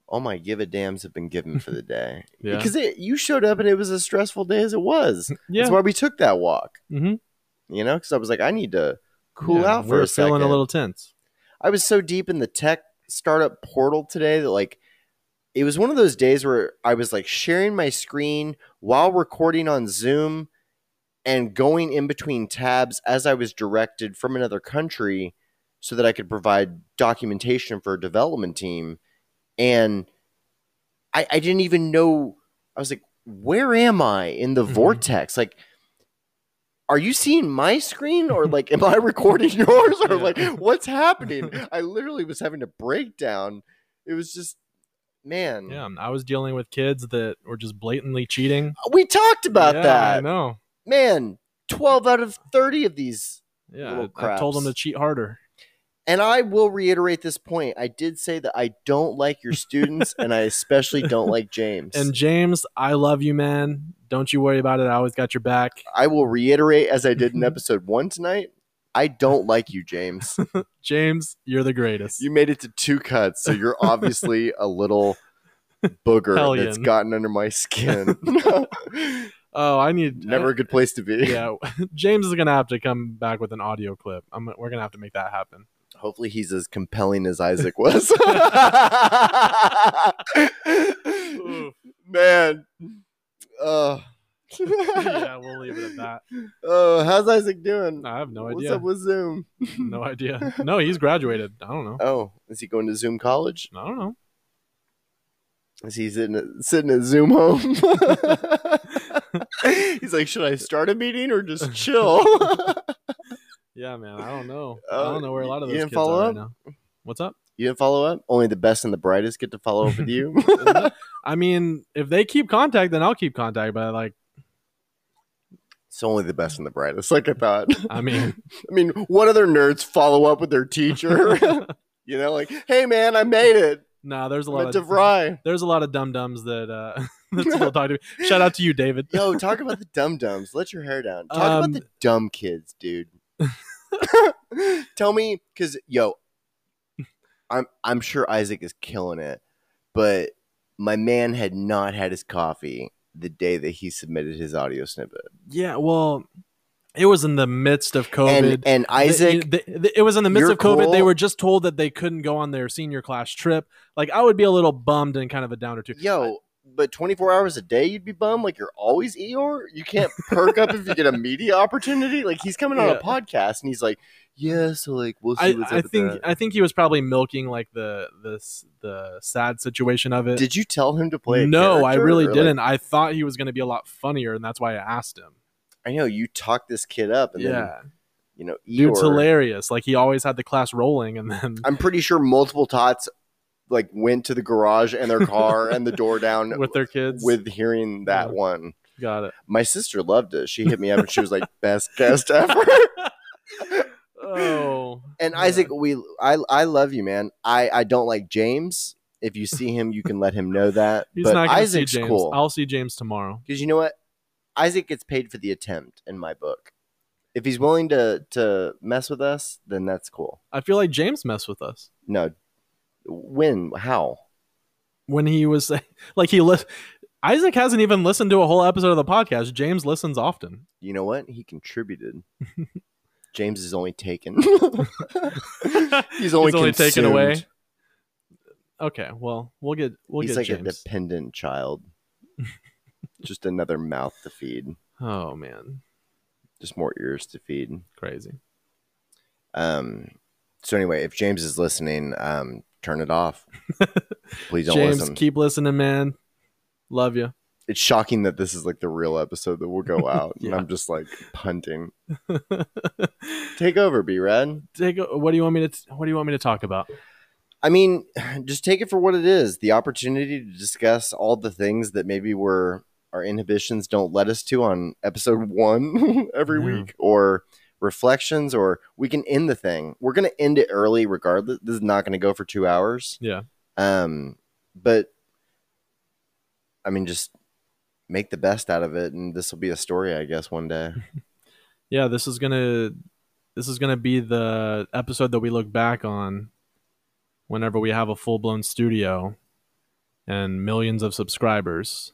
S1: all my give a dams have been given for the day [laughs]
S2: yeah,
S1: because it, you showed up and it was a stressful day as it was. [laughs]
S2: yeah.
S1: That's why we took that walk.
S2: hmm
S1: You know, because I was like, I need to cool
S2: Yeah,
S1: out for
S2: we were
S1: a second.
S2: feeling a little tense.
S1: I was so deep in the tech startup portal today that like it was one of those days where I was like sharing my screen while recording on Zoom and going in between tabs as I was directed from another country so that I could provide documentation for a development team. And I, I didn't even know I was like, where am I in the
S2: Mhm.
S1: vortex? Like are you seeing my screen or [laughs] like am I recording yours or
S2: Yeah.
S1: like what's happening? [laughs] I literally was having a breakdown. It was just man.
S2: Yeah, I was dealing with kids that were just blatantly cheating.
S1: We talked about
S2: Yeah, I know.
S1: Man, 12 out of 30 of these.
S2: Yeah, I told them to cheat harder.
S1: And I will reiterate this point. I did say that I don't like your students and I especially don't [laughs] like James.
S2: And James, I love you, man. Don't you worry about it. I always got your back.
S1: I will reiterate as I did in [laughs] episode 1 tonight. I don't like you, James. [laughs]
S2: James, you're the greatest.
S1: You made it to two cuts, so you're obviously a little booger that's gotten under my skin.
S2: oh, I need
S1: Never a good place to be.
S2: yeah, James is gonna have to come back with an audio clip. I'm, we're gonna have to make that happen.
S1: Hopefully, he's as compelling as Isaac was. [laughs] [laughs] Man, uh,
S2: yeah, we'll leave it at that. [laughs]
S1: Oh, how's Isaac doing?
S2: I have no
S1: What's
S2: idea.
S1: What's up with Zoom?
S2: No idea. No, he's graduated. I don't know.
S1: Oh, is he going to Zoom college?
S2: I don't know.
S1: Is he sitting at, sitting at Zoom home? He's like, should I start a meeting or just chill?
S2: Yeah, man. I don't know. I
S1: Uh,
S2: don't know where a lot of
S1: you
S2: those
S1: didn't
S2: kids
S1: follow
S2: are right
S1: up?
S2: now. What's up?
S1: you didn't follow up? Only the best and the brightest get to follow up with you. [laughs]
S2: I mean, if they keep contact, then I'll keep contact. But like,
S1: it's only the best and the brightest, like I thought. [laughs]
S2: I mean,
S1: I mean, what other nerds follow up with their teacher? [laughs] you know, like, hey man, I made it.
S2: nah. There's a lot of
S1: DeVry.
S2: there's a lot of dum dums that uh that still talk to me. Shout out to you, David.
S1: Yo, talk about the dum dums. Let your hair down. Talk
S2: Um,
S1: about the dumb kids, dude. [laughs] Tell me, because yo, I'm I'm sure Isaac is killing it, but my man had not had his coffee the day that he submitted his audio snippet,
S2: Yeah, well, it was in the midst of COVID.
S1: and and Isaac,
S2: The- the- the- it was in the midst of COVID. They were just told that they couldn't go on their senior class trip. Like, I would be a little bummed and kind of a downer too.
S1: yo. But 24 hours a day, you'd be bummed. Like you're always Eeyore. You can't perk up if you get a [laughs] media opportunity. Like he's coming on a podcast and he's like, "Yeah, so like we'll see
S2: I,
S1: what's
S2: I think
S1: that."
S2: I think he was probably milking like the this the sad situation of it.
S1: Did you tell him to play?
S2: no, I really didn't. I thought he was going to be a lot funnier, and that's why I asked him.
S1: I know you talked this kid up, and then
S2: yeah,
S1: you know,
S2: dude's
S1: Eeyore-
S2: hilarious. Like he always had the class rolling, and then
S1: I'm pretty sure multiple tots like went to the garage and their car and the door [laughs] down
S2: with their kids.
S1: with hearing that
S2: Yeah.
S1: one.
S2: got it.
S1: My sister loved it. She hit me up and she was like, [laughs] "Best guest ever."
S2: Oh,
S1: and
S2: Yeah.
S1: Isaac, we I I love you, man. I I don't like James. If you see him, you can let him know that.
S2: he's
S1: but
S2: not to see
S1: Isaac's
S2: James.
S1: cool
S2: I'll see James tomorrow.
S1: because you know what? Isaac gets paid for the attempt in my book. If he's willing to to mess with us, then that's cool.
S2: I feel like James messed with us
S1: No, when? How?
S2: when he was [laughs] like he li- Isaac hasn't even listened to a whole episode of the podcast. James listens often.
S1: You know what? He contributed. [laughs] James is only taken. [laughs] He's only,
S2: He's only taken away. Okay, well, we'll get we'll get.
S1: He's
S2: get
S1: like a dependent child. Just another mouth to feed.
S2: oh man,
S1: Just more ears to feed.
S2: crazy.
S1: Um. So anyway, if James is listening, um, turn it off. [laughs] Please don't
S2: James,
S1: listen.
S2: keep listening, man. Love you.
S1: it's shocking that this is like the real episode that will go [laughs] out, and I'm just like punting. [laughs] Take over, B Red.
S2: Take. What do you want me to? What do you want me to talk about?
S1: I mean, [sighs] just take it for what it is the opportunity to discuss all the things that maybe we're, our inhibitions don't let us to on episode one every
S2: Yeah.
S1: week, or reflections, or we can end the thing. We're going to end it early regardless. This is not going to go for two hours.
S2: Yeah.
S1: Um, but I mean, just make the best out of it, and this will be a story, I guess, one day. [laughs]
S2: Yeah, this is gonna this is gonna be the episode that we look back on whenever we have a full blown studio and millions of subscribers.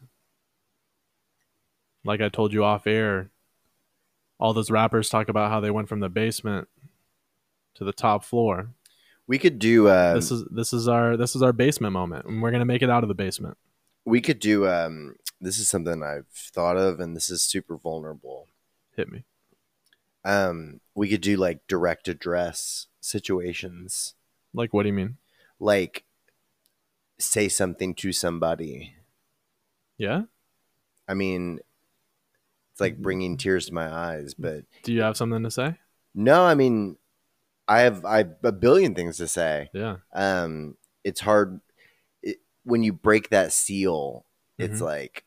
S2: Like I told you off air, all those rappers talk about how they went from the basement to the top floor.
S1: We could do. Uh,
S2: this is this is our this is our basement moment, and we're gonna make it out of the basement.
S1: we could do. Um, this is something I've thought of, and this is super vulnerable.
S2: Hit me.
S1: Um, we could do like direct address situations,
S2: Like, what do you mean?
S1: like say something to somebody.
S2: Yeah.
S1: I mean, it's like bringing tears to my eyes, but
S2: Do you have something to say?
S1: no, I mean, I have I have a billion things to say.
S2: Yeah.
S1: um it's hard it, when you break that seal it's
S2: Mhm.
S1: like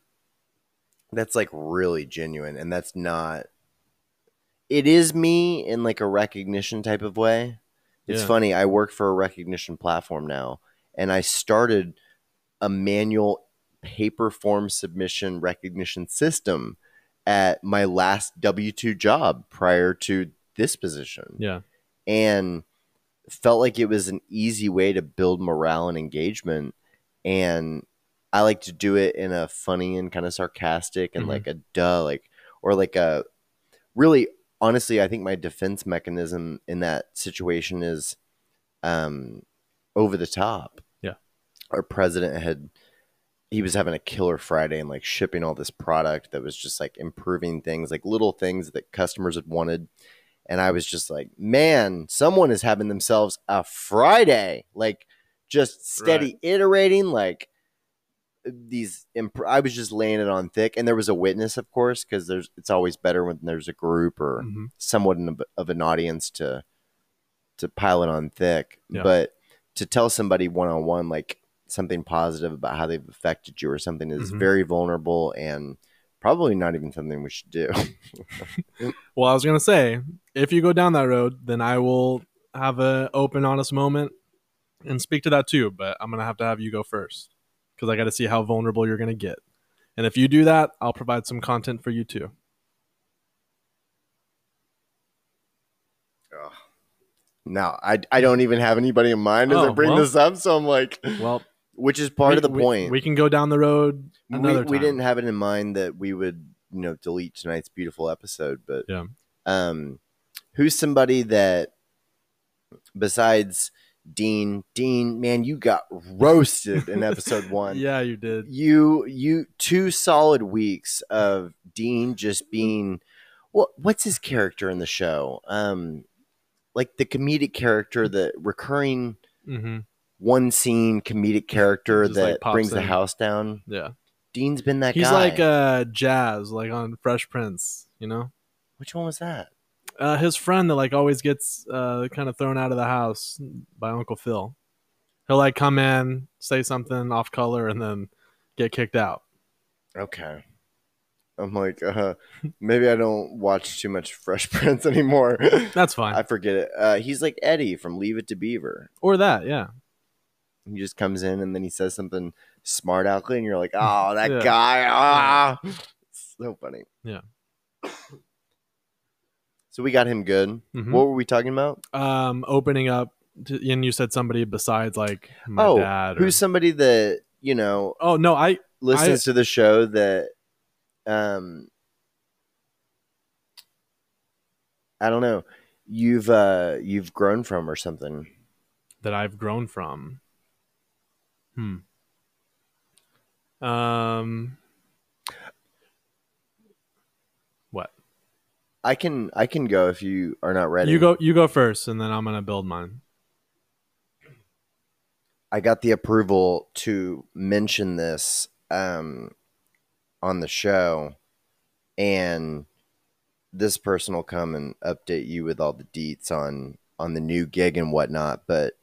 S1: that's like really genuine and that's not it is me in like a recognition type of way it's
S2: Yeah.
S1: funny i work for a recognition platform now and i started a manual paper form submission recognition system at my last w2 job prior to this position
S2: Yeah.
S1: and felt like it was an easy way to build morale and engagement and i like to do it in a funny and kind of sarcastic and
S2: Mhm.
S1: like a duh like or like a really honestly i think my defense mechanism in that situation is um over the top
S2: Yeah.
S1: our president had he was having a killer friday and like shipping all this product that was just like improving things like little things that customers had wanted and I was just like, man, someone is having themselves a Friday, like just steady iterating, like these. Imp- I was just laying it on thick, and there was a witness, of course, because there's it's always better when there's a group or
S2: Mhm.
S1: somewhat of, of an audience to to pile it on thick.
S2: Yeah.
S1: But to tell somebody one on one, like something positive about how they've affected you or something, is
S2: Mhm.
S1: very vulnerable and probably not even something we should do. [laughs]
S2: Well, I was gonna say, if you go down that road, then I will have an open, honest moment and speak to that too. But I'm gonna have to have you go first because I got to see how vulnerable you're gonna get. And if you do that, I'll provide some content for you too.
S1: No, I, I don't even have anybody in mind as I
S2: Oh,
S1: bring
S2: well.
S1: this up. So I'm like,
S2: Well,
S1: which is part
S2: we-
S1: of the
S2: we-
S1: point.
S2: We, can go down the road
S1: We,
S2: another
S1: we
S2: time.
S1: didn't have it in mind that we would, you know, delete tonight's beautiful episode, but
S2: Yeah.
S1: um, who's somebody that besides Dean? Dean, man, you got roasted in episode [laughs] one.
S2: Yeah, you did.
S1: You you two solid weeks of Dean just being what what's his character in the show? Um, like the comedic character, the recurring
S2: hmm
S1: one scene comedic character
S2: Just,
S1: that
S2: pops
S1: brings the house down.
S2: Yeah,
S1: Dean's been that
S2: he's
S1: guy.
S2: like uh, Jazz, like on Fresh Prince. You know,
S1: Which one was that?
S2: uh, his friend that like always gets uh, kind of thrown out of the house by Uncle Phil. He'll like come in, say something off color, and then get kicked out.
S1: Okay. I'm like, uh, maybe I don't watch too much Fresh [laughs] Prince anymore.
S2: That's fine.
S1: I forget it. Uh, he's like Eddie from Leave It to Beaver.
S2: or that, yeah.
S1: He just comes in and then he says something smart alecky, and you're like, oh, [laughs] that
S2: Yeah.
S1: guy. Ah. So funny.
S2: Yeah. [coughs]
S1: So we got him good.
S2: Mhm.
S1: What were we talking about?
S2: Um, opening up, to, and you said somebody besides like my
S1: oh,
S2: dad. Or,
S1: who's somebody that, you know,
S2: oh no, I
S1: listens to the show that um I don't know, you've uh you've grown from or something.
S2: that I've grown from. Hmm. Um. What?
S1: I can I can go if you are not ready.
S2: You go. You go first, and then I'm gonna build mine.
S1: I got the approval to mention this um, on the show, and this person will come and update you with all the deets on on the new gig and whatnot. But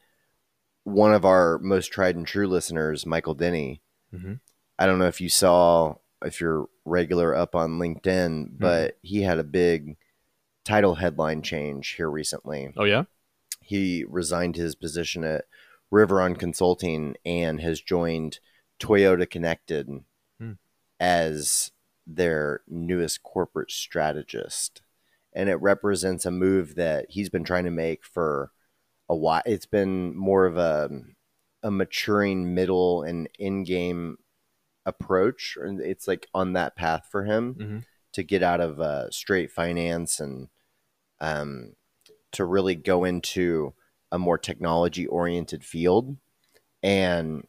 S1: one of our most tried and true listeners, Michael Denny,
S2: Mhm.
S1: I don't know if you saw if you're regular up on LinkedIn, but he had a big title headline change here recently
S2: Oh yeah.
S1: he resigned his position at Riveron Consulting and has joined Toyota Connected
S2: Hmm.
S1: as their newest corporate strategist. And it represents a move that he's been trying to make for a while. It's been more of a a maturing middle and in-game approach. And It's like on that path for him
S2: Mhm.
S1: to get out of uh, straight finance and um, to really go into a more technology oriented field. And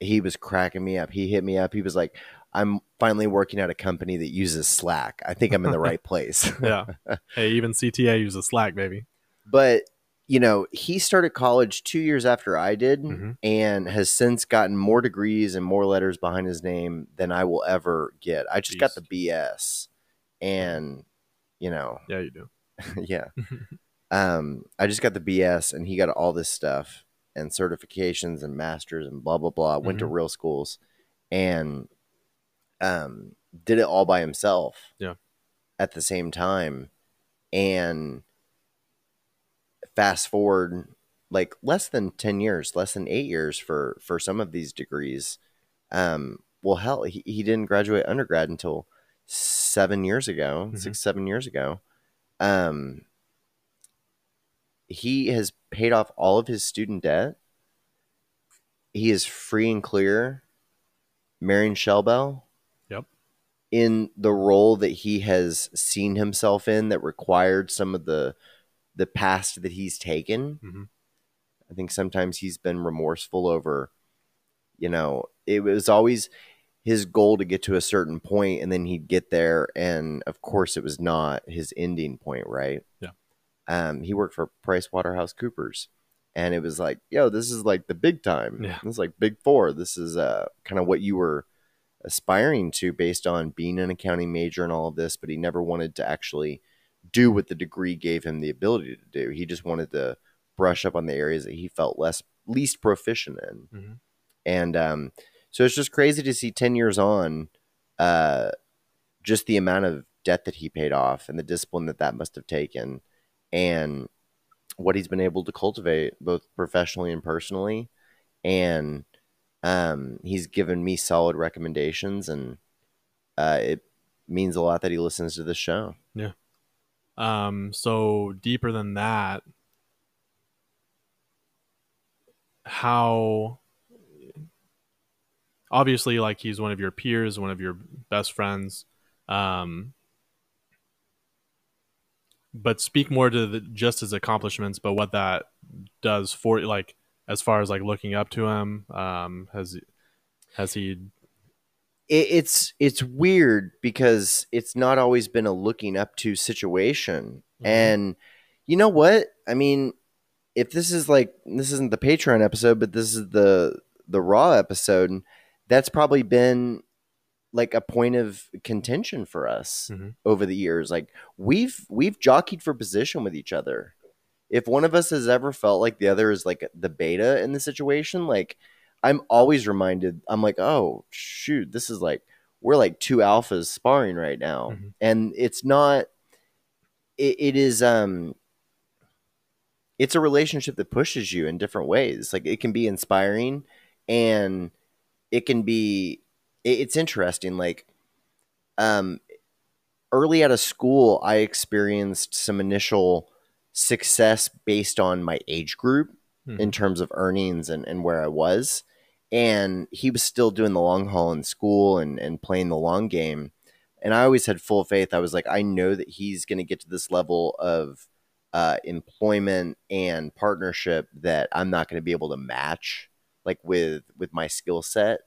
S1: he was cracking me up. He hit me up. He was like, I'm finally working at a company that uses Slack. I think I'm in the right [laughs] place.
S2: Yeah. [laughs] hey, even CTA uses Slack, baby.
S1: but, you know, he started college two years after I did
S2: Mhm.
S1: and has since gotten more degrees and more letters behind his name than I will ever get. I just got the BS. And, you know,
S2: Yeah, you do. [laughs]
S1: yeah. [laughs] um, I just got the BS, and he got all this stuff and certifications and masters and blah blah blah. Went to
S2: Mhm.
S1: real schools, and um, did it all by himself.
S2: Yeah.
S1: At the same time, and fast forward like less than 10 years less than eight years for for some of these degrees um well hell he, he didn't graduate undergrad until seven years ago
S2: Mhm.
S1: six seven years ago um he has paid off all of his student debt he is free and clear marrying shellbell
S2: Yep.
S1: in the role that he has seen himself in that required some of the the past that he's taken
S2: Mhm.
S1: i think sometimes he's been remorseful over you know it was always his goal to get to a certain point and then he'd get there and of course it was not his ending point right
S2: Yeah.
S1: um he worked for price waterhouse coopers and it was like yo this is like the big time
S2: Yeah.
S1: this is like big four this is uh kind of what you were aspiring to based on being an accounting major and all of this but he never wanted to actually do what the degree gave him the ability to do. He just wanted to brush up on the areas that he felt less least proficient in.
S2: Mhm.
S1: and um, so it's just crazy to see 10 years on uh, just the amount of debt that he paid off and the discipline that that must have taken and what he's been able to cultivate both professionally and personally. And um, he's given me solid recommendations and uh, it means a lot that he listens to the show
S2: Um, so deeper than that, how obviously like he's one of your peers, one of your best friends. Um, but speak more to the, just his accomplishments, but what that does for like as far as like looking up to him. Um, has has he?
S1: It, it's it's weird because it's not always been a looking up to situation
S2: Mhm.
S1: and you know what i mean if this is like this isn't the patreon episode but this is the the raw episode that's probably been like a point of contention for us
S2: Mhm.
S1: over the years like we've we've jockeyed for position with each other if one of us has ever felt like the other is like the beta in the situation like I'm always reminded, I'm like, oh, shoot, this is like, we're like two alphas sparring right now.
S2: Mhm.
S1: And it's not, it, it is, um, it's a relationship that pushes you in different ways. Like it can be inspiring and it can be, it, it's interesting. Like, um, early out of school, I experienced some initial success based on my age group in
S2: Mhm.
S1: terms of earnings and, and where I was. And he was still doing the long haul in school and and playing the long game. And I always had full faith. I was like, I know that he's going to get to this level of uh, employment and partnership that I'm not going to be able to match, like with with my skill set,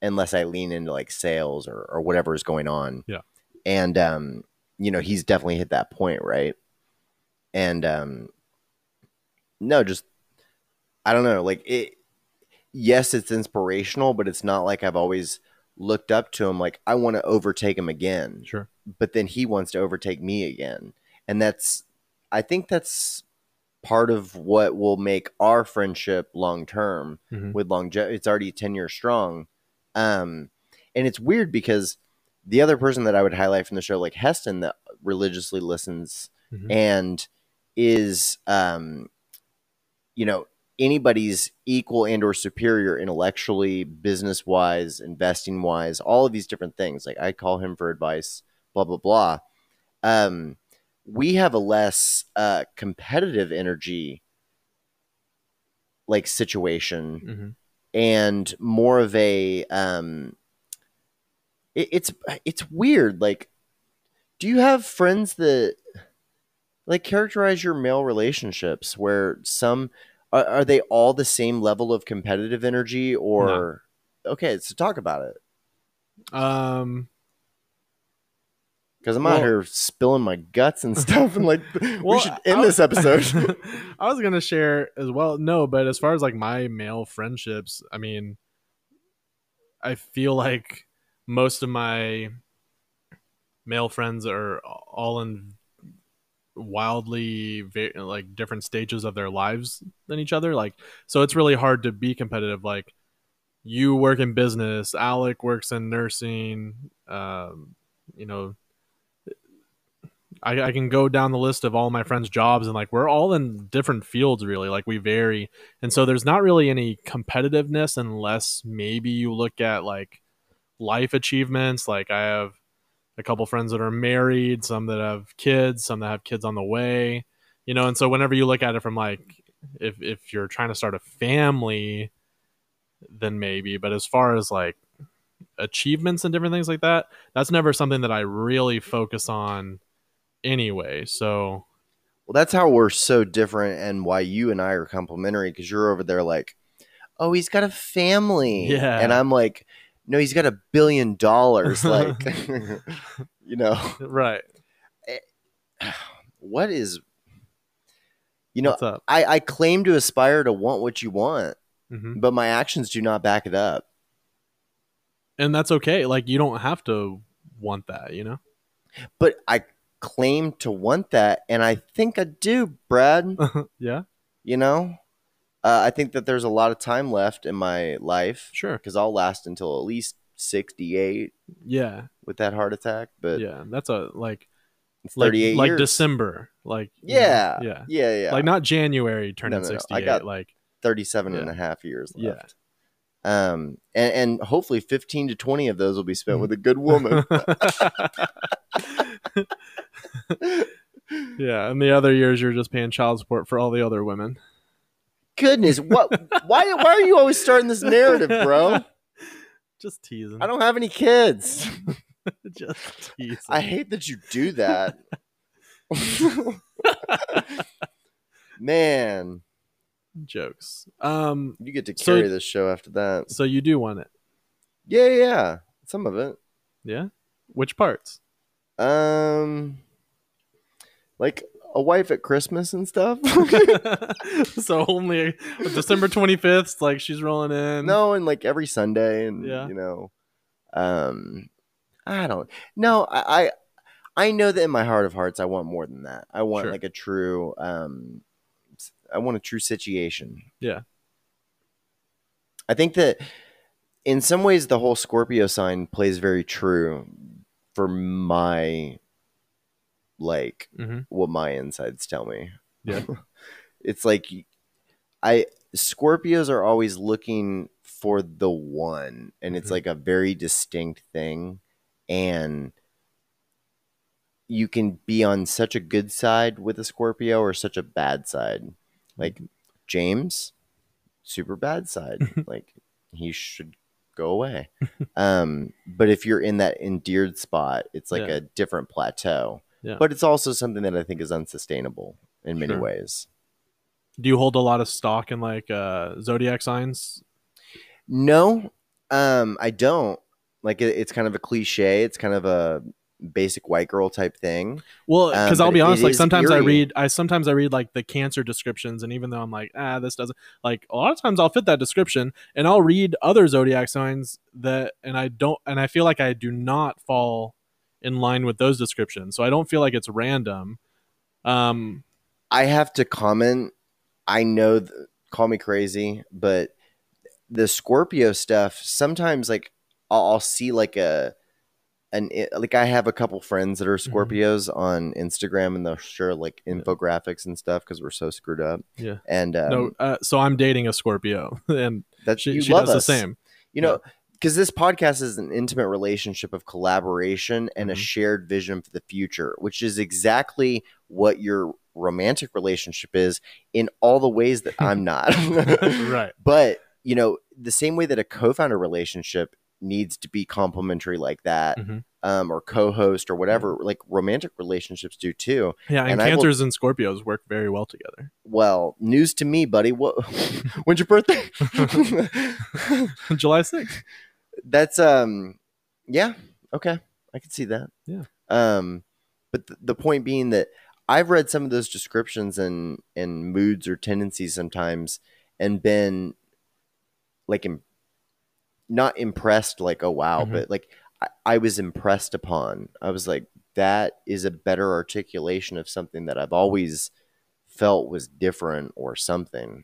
S1: unless I lean into like sales or or whatever is going on.
S2: Yeah.
S1: And um, you know, he's definitely hit that point, right? And um, no, just I don't know, like it. Yes, it's inspirational, but it's not like I've always looked up to him like I want to overtake him again
S2: Sure.
S1: but then he wants to overtake me again. And that's, I think that's part of what will make our friendship long term
S2: Mhm.
S1: with longevity. It's already 10 years strong. Um, and it's weird because the other person that I would highlight from the show, like Heston, that religiously listens
S2: Mhm.
S1: and is, um, you know, anybody's equal and or superior intellectually, business wise, investing wise, all of these different things. Like I call him for advice, blah blah blah. Um, we have a less uh, competitive energy like situation
S2: Mhm.
S1: and more of a um it, it's it's weird like do you have friends that like characterize your male relationships where some are, are they all the same level of competitive energy or okay so talk about it
S2: Um.
S1: because i'm out here spilling my guts and stuff and like [laughs] we should end
S2: I-
S1: this episode [laughs]
S2: I was gonna share as well. No, but as far as like my male friendships, I mean, I feel like most of my male friends are all in wildly like different stages of their lives than each other. Like, so it's really hard to be competitive. Like, you work in business, Alec works in nursing. Um, you know, I, I can go down the list of all my friends' jobs and like we're all in different fields really like we vary and so there's not really any competitiveness unless maybe you look at like life achievements like I have a couple friends that are married some that have kids some that have kids on the way you know and so whenever you look at it from like if if you're trying to start a family then maybe but as far as like achievements and different things like that that's never something that I really focus on anyway. So
S1: Well, that's how we're so different and why you and I are complementary because you're over there like, oh, he's got a family.
S2: Yeah.
S1: And I'm like, no, he's got a billion dollars. [laughs] Like, [laughs] you know,
S2: right,
S1: what is, you know. I, I claim to aspire to want what you want,
S2: hmm
S1: but my actions do not back it up.
S2: And that's okay. Like you don't have to want that, you know.
S1: But I claim to want that. And I think I do, Brad. [laughs]
S2: yeah,
S1: You know, uh, I think that there's a lot of time left in my life
S2: sure.
S1: because I'll last until at least 68
S2: Yeah,
S1: with that heart attack, but
S2: yeah. That's a like
S1: it's
S2: like
S1: 38
S2: like. December, like you know,
S1: Yeah.
S2: yeah,
S1: Yeah, yeah.
S2: Like not January turning
S1: No, no, no. I got-
S2: Like
S1: 37 and a half years
S2: Yeah.
S1: left. Um, and, and hopefully 15 to 20 of those will be spent with a good woman. [laughs]
S2: yeah, and the other years you're just paying child support for all the other women.
S1: Goodness, what? Why? Why are you always starting this narrative, bro? [laughs]
S2: Just teasing.
S1: I don't have any kids. [laughs]
S2: just teasing.
S1: I hate that you do that. [laughs] Man,
S2: jokes. Um,
S1: you get to
S2: So-
S1: carry this show after that.
S2: so you do want it,
S1: yeah, yeah. Some of it.
S2: yeah? Which parts?
S1: Um, like a wife at Christmas and stuff. [laughs] [laughs]
S2: so only December twenty fifth, like she's rolling in.
S1: no, and like every Sunday, and
S2: Yeah.
S1: you know, um, I don't. No, I, I, I know that in my heart of hearts, I want more than that. I want
S2: Sure.
S1: like a true, um, I want a true situation.
S2: Yeah.
S1: I think that in some ways, the whole Scorpio sign plays very true for my, like,
S2: hmm
S1: what my insides tell me.
S2: Yeah. [laughs]
S1: it's like I Scorpios are always looking for the one and it's
S2: Mhm.
S1: like a very distinct thing and you can be on such a good side with a Scorpio or such a bad side. Like James, super bad side. [laughs] like he should go away. um, but if you're in that endeared spot, it's like
S2: Yeah.
S1: a different plateau.
S2: Yeah.
S1: But it's also something that I think is unsustainable in many
S2: Sure.
S1: ways.
S2: Do you hold a lot of stock in like uh, zodiac signs?
S1: No, um, I don't. Like it, it's kind of a cliche. It's kind of a basic white girl type thing.
S2: Well,
S1: Um,
S2: because I'll be honest, like sometimes I read, I sometimes I read like the cancer descriptions, and even though I'm like, ah, this doesn't, like a lot of times I'll fit that description, and I'll read other zodiac signs that, and I don't, and I feel like I do not fall in line with those descriptions, so I don't feel like it's random. Um,
S1: I have to comment. I know, th- call me crazy, but the Scorpio stuff sometimes, like I'll, I'll see like a an like I have a couple friends that are
S2: Mhm.
S1: Scorpios on Instagram, and they'll share like
S2: Yeah.
S1: infographics and stuff because we're so screwed up.
S2: Yeah.
S1: and um,
S2: no, uh, so I'm dating a Scorpio, [laughs] and
S1: that
S2: she, she does
S1: us.
S2: the same.
S1: You know, because this podcast is an intimate relationship of collaboration and a
S2: Mhm.
S1: shared vision for the future, which is exactly what your romantic relationship is in all the ways that I'm [laughs] not. [laughs]
S2: right.
S1: But, you know, the same way that a co founder relationship needs to be complementary like that,
S2: Mhm.
S1: um, or co host or whatever, like romantic relationships do too.
S2: Yeah, and,
S1: And I will-
S2: cancers and Scorpios work very well together.
S1: Well, news to me, buddy. What? [laughs] When's your birthday?
S2: July 6th.
S1: That's um yeah okay. I can see that.
S2: Yeah.
S1: um but th- the point being that i've read some of those descriptions and and moods or tendencies sometimes and been like Im- not impressed like oh wow
S2: Mhm.
S1: but like I, I was impressed upon. I was like that is a better articulation of something that i've always felt was different or something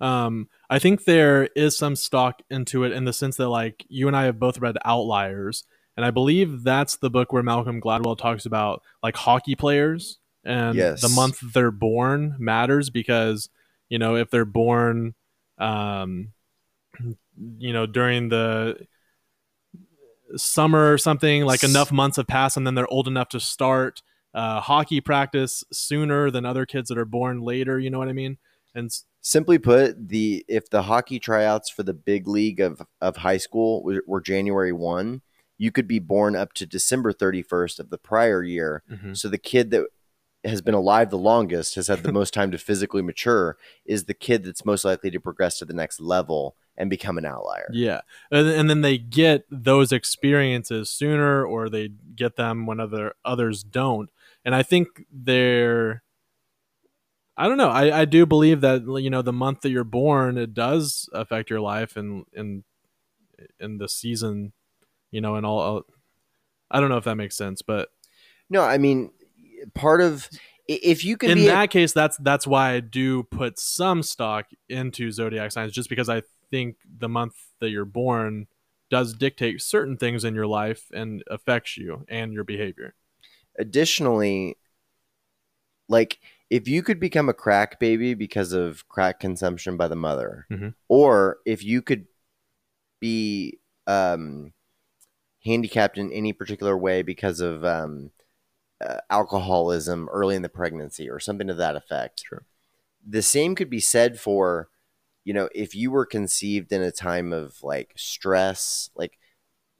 S2: Um, I think there is some stock into it in the sense that like you and I have both read Outliers, and I believe that's the book where Malcolm Gladwell talks about like hockey players and
S1: Yes.
S2: the month they're born matters because you know if they're born, um, you know during the summer or something like enough months have passed and then they're old enough to start uh, hockey practice sooner than other kids that are born later you know what i mean and
S1: Simply put, the if the hockey tryouts for the big league of, of high school were, were January one, you could be born up to December thirty first of the prior year. Mm-hmm. So the kid that has been alive the longest, has had the [laughs] most time to physically mature, is the kid that's most likely to progress to the next level and become an outlier.
S2: Yeah, and, and then they get those experiences sooner, or they get them when other others don't. And I think they're, I don't know. I, I do believe that you know the month that you're born, it does affect your life and and in the season, you know, and all. I don't know if that makes sense, but
S1: No, I mean, part of if you can
S2: in
S1: be a-
S2: that case, that's that's why I do put some stock into zodiac signs, just because I think the month that you're born does dictate certain things in your life and affects you and your behavior.
S1: additionally, like if you could become a crack baby because of crack consumption by the mother,
S2: Mhm.
S1: or if you could be um, handicapped in any particular way because of um, uh, alcoholism early in the pregnancy or something to that effect.
S2: Sure.
S1: The same could be said for, you know, if you were conceived in a time of like stress, like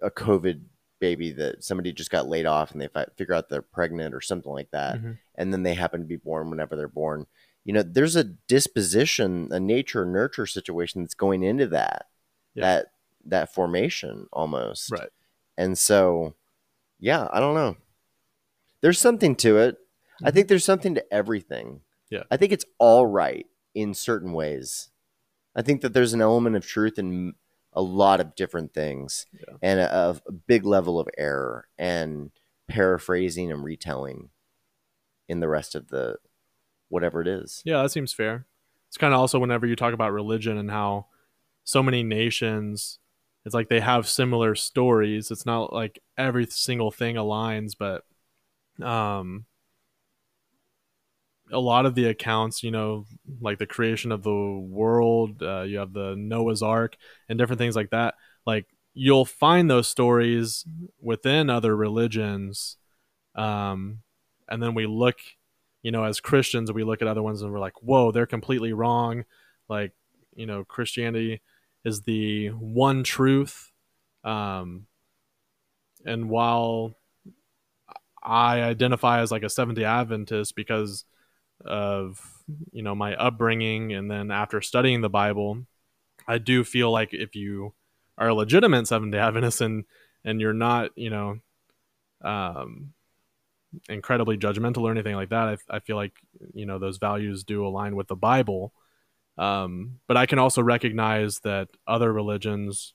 S1: a COVID baby that somebody just got laid off and they fi- figure out they're pregnant or something like that,
S2: Mhm.
S1: and then they happen to be born whenever they're born. You know, there's a disposition, a nature nurture situation that's going into that,
S2: Yeah.
S1: that that formation almost.
S2: Right.
S1: And so, yeah, I don't know. There's something to it. I
S2: Mhm.
S1: think there's something to everything.
S2: Yeah.
S1: I think it's all right in certain ways. I think that there's an element of truth in a lot of different things
S2: Yeah.
S1: and a, a big level of error and paraphrasing and retelling in the rest of the whatever it is.
S2: Yeah, that seems fair. It's kind of also whenever you talk about religion and how so many nations, it's like they have similar stories. It's not like every single thing aligns, but um, a lot of the accounts, you know, like the creation of the world, uh, you have the Noah's Ark and different things like that. Like you'll find those stories within other religions. Um, and then we look, you know, as Christians, we look at other ones and we're like, whoa, they're completely wrong. Like, you know, Christianity is the one truth. Um, and while I identify as like a Seventh Day Adventist because of you know my upbringing, and then after studying the Bible, I do feel like if you are a legitimate Seventh Day Adventist and and you're not you know um, incredibly judgmental or anything like that, I, I feel like you know those values do align with the Bible. Um, but I can also recognize that other religions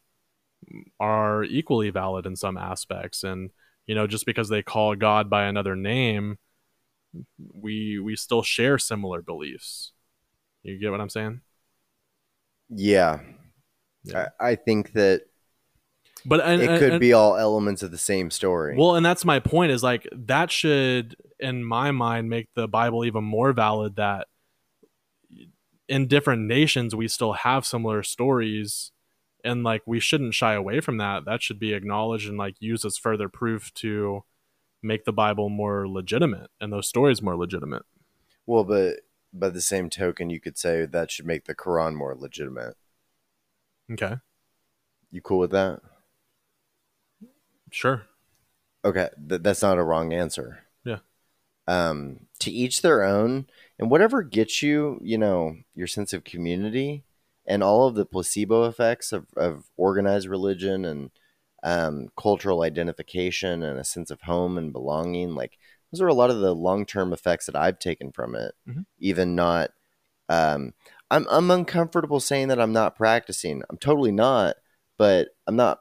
S2: are equally valid in some aspects, and you know, just because they call God by another name, we we still share similar beliefs. You get what I'm saying?
S1: Yeah.
S2: Yeah.
S1: I, I think that
S2: But and,
S1: it could
S2: and-
S1: be all elements of the same story.
S2: Well, and that's my point is like that should, in my mind, make the Bible even more valid that in different nations we still have similar stories and like we shouldn't shy away from that. That should be acknowledged and like used as further proof to make the Bible more legitimate and those stories more legitimate.
S1: Well, but by the same token, you could say that should make the Quran more legitimate.
S2: Okay.
S1: You cool with that?
S2: Sure.
S1: Okay, th- that's not a wrong answer.
S2: Yeah.
S1: Um, to each their own, and whatever gets you, you know, your sense of community and all of the placebo effects of, of organized religion and um, cultural identification and a sense of home and belonging. Like those are a lot of the long term effects that I've taken from it.
S2: Mhm.
S1: Even not, um, I'm I'm uncomfortable saying that I'm not practicing. I'm totally not, but I'm not.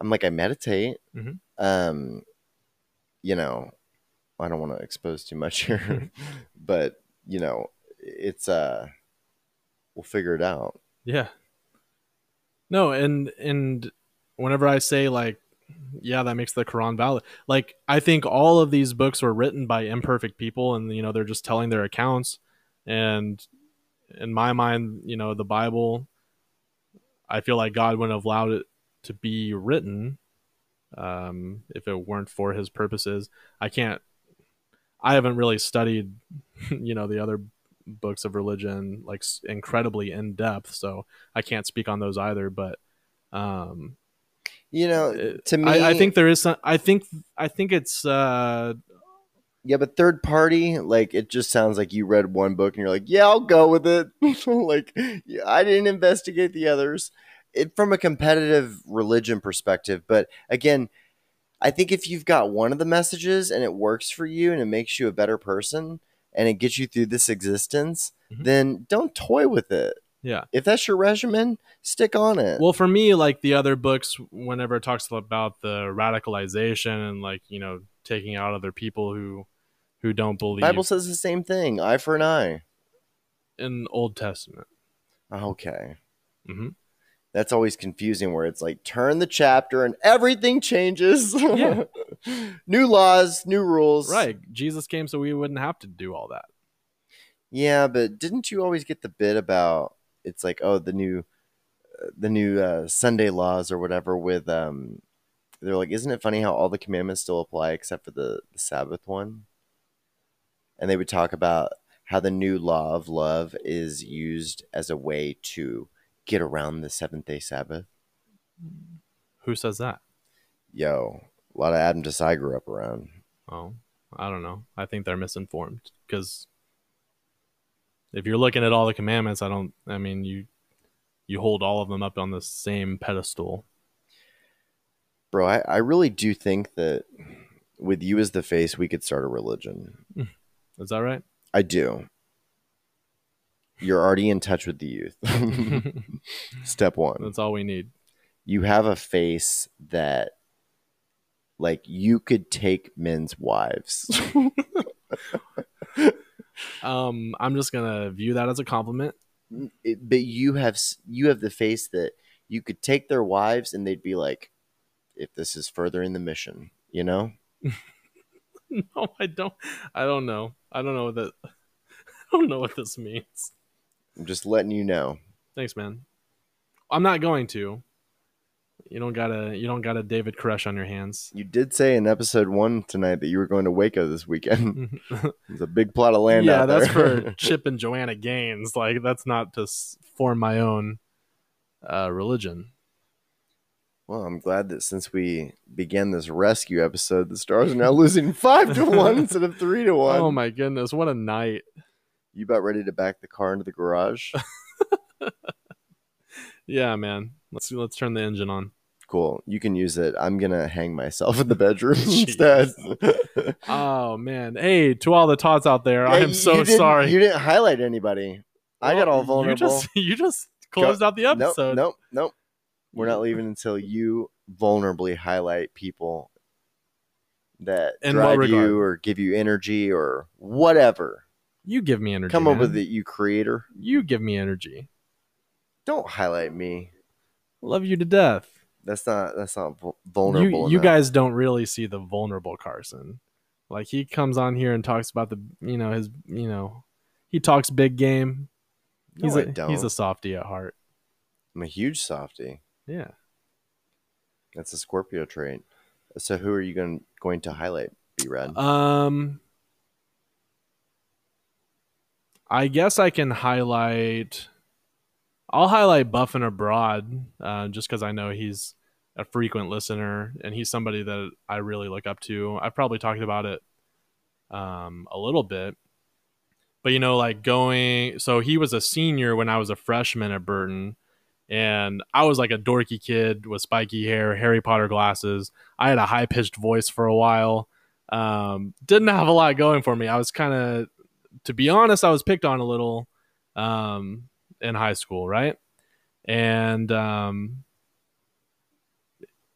S1: I'm like I meditate.
S2: Mhm.
S1: Um, you know, I don't want to expose too much here, [laughs] but you know, it's uh, we'll figure it out.
S2: Yeah. No, and and whenever I say like yeah, that makes the Quran valid. Like I think all of these books were written by imperfect people and you know they're just telling their accounts and in my mind, you know, the Bible I feel like God wouldn't have allowed it to be written um if it weren't for his purposes. I can't I haven't really studied [laughs] you know the other books of religion like incredibly in depth, so I can't speak on those either. But um,
S1: You know,
S2: Uh,
S1: to me,
S2: I, I think there is some. I think I think it's uh,
S1: Yeah, but third party, like it just sounds like you read one book and you're like, yeah, I'll go with it. [laughs] [laughs] like, yeah, I didn't investigate the others. It, from a competitive religion perspective, but again, I think if you've got one of the messages and it works for you and it makes you a better person and it gets you through this existence,
S2: Mhm.
S1: then don't toy with it.
S2: Yeah.
S1: If that's your regimen, stick on it.
S2: Well, for me, like the other books, whenever it talks about the radicalization and like you know taking out other people who who don't believe
S1: Bible says the same thing, eye for an eye.
S2: in Old Testament.
S1: Okay.
S2: hmm
S1: that's always confusing where it's like turn the chapter and everything changes
S2: Yeah. [laughs]
S1: new laws new rules
S2: Right. Jesus came so we wouldn't have to do all that.
S1: yeah but didn't you always get the bit about it's like oh the new uh, the new uh, sunday laws or whatever with um they're like isn't it funny how all the commandments still apply except for the, the sabbath one and they would talk about how the new law of love is used as a way to get around the seventh day sabbath
S2: Who says that?
S1: yo a lot of adventists i grew up around
S2: Oh, I don't know. I think they're misinformed because if you're looking at all the commandments, I don't. I mean, you you hold all of them up on the same pedestal.
S1: Bro, I, I really do think that with you as the face, we could start a religion. [laughs]
S2: Is that right?
S1: I do. You're already in touch with the youth. [laughs] Step one.
S2: That's all we need.
S1: You have a face that, like, you could take men's wives. [laughs]
S2: Um, I'm just gonna view that as a compliment.
S1: It- but you have you have the face that you could take their wives and they'd be like, if this is furthering the mission, you know? [laughs]
S2: no, I don't. I don't know. I don't know what that. [laughs] I don't know what this means.
S1: I'm just letting you know.
S2: Thanks, man. I'm not going to. You don't gotta. You don't got a David Koresh on your hands.
S1: You did say in episode one tonight that you were going to Waco this weekend. [laughs] it's a big plot of land
S2: yeah, that's for [laughs] Chip and Joanna Gaines. Like that's not to form my own uh, religion.
S1: Well, I'm glad that since we began this rescue episode, the Stars are now losing [laughs] five to one instead of three to one.
S2: Oh my goodness, what a night!
S1: You about ready to back the car into the garage?
S2: Yeah, man. Let's let's turn the engine on.
S1: cool. You can use it. I'm gonna hang myself in the bedroom [laughs] instead.
S2: Oh man. Hey, to all the tots out there, I am so sorry.
S1: You didn't highlight anybody. I got all vulnerable.
S2: You just [laughs] you just closed out the
S1: Nope,
S2: episode.
S1: nope, nope. We're not leaving until you vulnerably highlight people that
S2: In
S1: drive you or give you energy or whatever.
S2: You give me energy.
S1: Come up with it, you creator.
S2: You give me energy.
S1: Don't highlight me.
S2: Love you to death.
S1: That's not that's not vulnerable.
S2: You, you guys don't really see the vulnerable Carson. Like he comes on here and talks about the you know his you know he talks big game.
S1: No,
S2: He's
S1: I
S2: a
S1: don't.
S2: he's a softie at heart.
S1: I'm a huge softie.
S2: Yeah.
S1: That's a Scorpio trait. So who are you going going to highlight? Be red.
S2: Um, I guess I can highlight. I'll highlight Buffin Abroad, uh, just because I know he's a frequent listener and he's somebody that I really look up to. I've probably talked about it um, a little bit, but you know, like going. So he was a senior when I was a freshman at Burton, and I was like a dorky kid with spiky hair, Harry Potter glasses. I had a high pitched voice for a while. Um, didn't have a lot going for me. I was kind of, to be honest, I was picked on a little um, in high school, right? And um,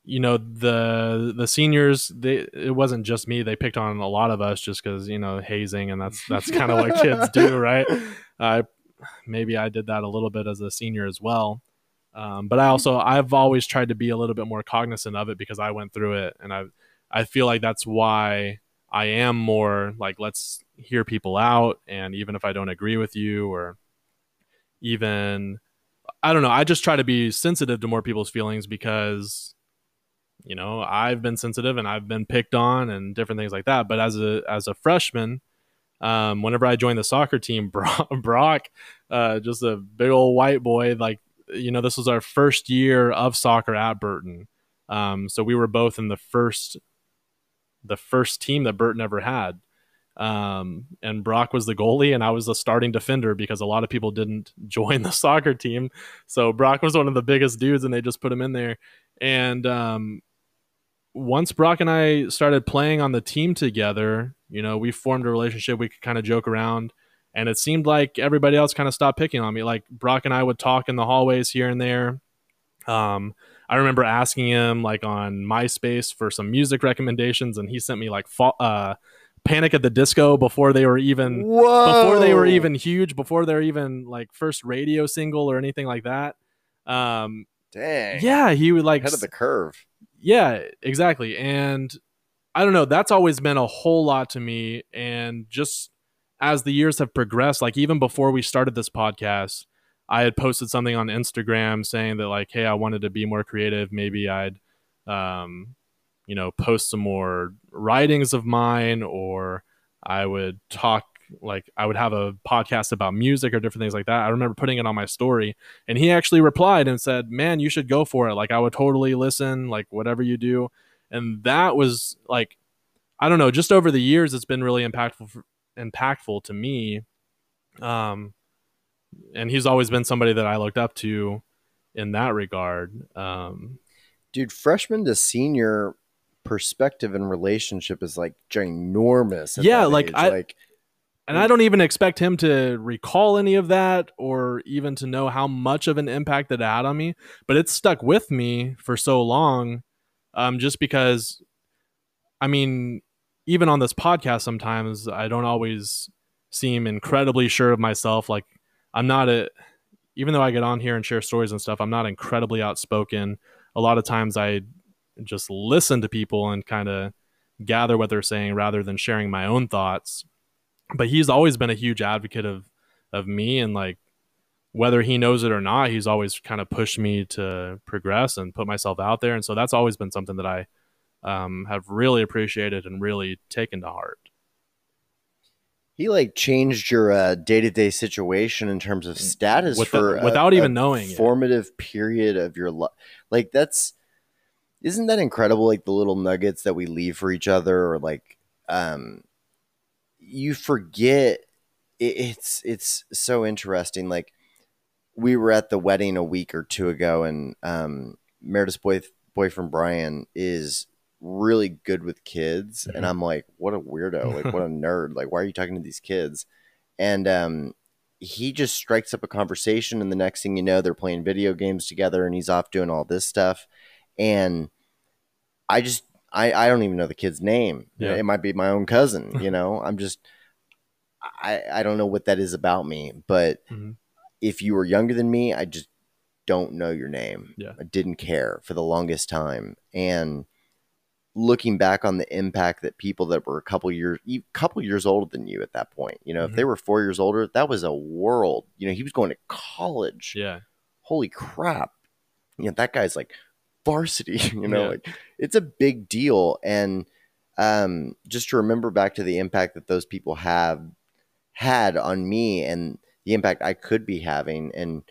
S2: you know the the seniors, they it wasn't just me. They picked on a lot of us just because you know hazing, and that's that's kind of what kids do, [laughs] right? I maybe I did that a little bit as a senior as well. Um, but I also I've always tried to be a little bit more cognizant of it because I went through it, and I I feel like that's why I am more like let's hear people out, and even if I don't agree with you, or even I don't know, I just try to be sensitive to more people's feelings because you know I've been sensitive and I've been picked on and different things like that. But as a as a freshman, um, whenever I joined the soccer team, [laughs] Brock, Brock uh, just a big old white boy, like you know, this was our first year of soccer at Burton. Um, so we were both in the first the first team that Burton ever had. Um, and Brock was the goalie, and I was the starting defender because a lot of people didn't [laughs] join the soccer team. So Brock was one of the biggest dudes, and they just put him in there. And um, once Brock and I started playing on the team together, you know, we formed a relationship. We could kind of joke around, and it seemed like everybody else kind of stopped picking on me. Like Brock and I would talk in the hallways here and there. Um, I remember asking him like on MySpace for some music recommendations, and he sent me like uh, Panic at the Disco before they were even
S1: Whoa!
S2: before they were even huge, before they're even like first radio single or anything like that. Um,
S1: dang.
S2: yeah, he would like
S1: Head of the curve.
S2: yeah, exactly. And I don't know, that's always been a whole lot to me. And just as the years have progressed, like even before we started this podcast, I had posted something on Instagram saying that like, hey, I wanted to be more creative. Maybe I'd um, you know, post some more writings of mine or I would talk like I would have a podcast about music or different things like that. I remember putting it on my story and he actually replied and said, "Man, you should go for it. Like I would totally listen, like whatever you do." And that was like I don't know, just over the years it's been really impactful for, impactful to me. Um and he's always been somebody that I looked up to in that regard. Um
S1: Dude, freshman to senior perspective and relationship is like ginormous.
S2: Yeah,
S1: that
S2: like,
S1: age.
S2: I-
S1: like
S2: and I don't even expect him to recall any of that or even to know how much of an impact it had on me. But it's stuck with me for so long, um, just because. I mean, even on this podcast, sometimes I don't always seem incredibly sure of myself. Like I'm not a, even though I get on here and share stories and stuff, I'm not incredibly outspoken. A lot of times I just listen to people and kind of gather what they're saying rather than sharing my own thoughts. But he's always been a huge advocate of of me and like whether he knows it or not he's always kind of pushed me to progress and put myself out there. And so that's always been something that i um, have really appreciated and really taken to heart.
S1: He like changed your uh, day-to-day situation in terms of status
S2: With-
S1: for a-
S2: without even
S1: a
S2: knowing it.
S1: formative period of your life like that's isn't that incredible like the little nuggets that we leave for each other or like um you forget it, it's it's so interesting like we were at the wedding a week or two ago and um meredith's boy, boyfriend brian is really good with kids and
S2: Mhm.
S1: i'm like what a weirdo like what a [laughs] nerd like why are you talking to these kids and um he just strikes up a conversation and the next thing you know they're playing video games together and he's off doing all this stuff and i just i i don't even know the kid's name
S2: Yeah.
S1: it might be my own cousin you know [laughs] i'm just i i don't know what that is about me but
S2: Mhm.
S1: if you were younger than me i just don't know your name
S2: Yeah.
S1: i didn't care for the longest time and looking back on the impact that people that were a couple years a couple years older than you at that point you know if
S2: Mhm.
S1: they were four years older that was a world you know he was going to college
S2: Yeah.
S1: holy crap you know that guy's like varsity [laughs] you know
S2: Yeah.
S1: like it's a big deal and um just to remember back to the impact that those people have had on me and the impact i could be having and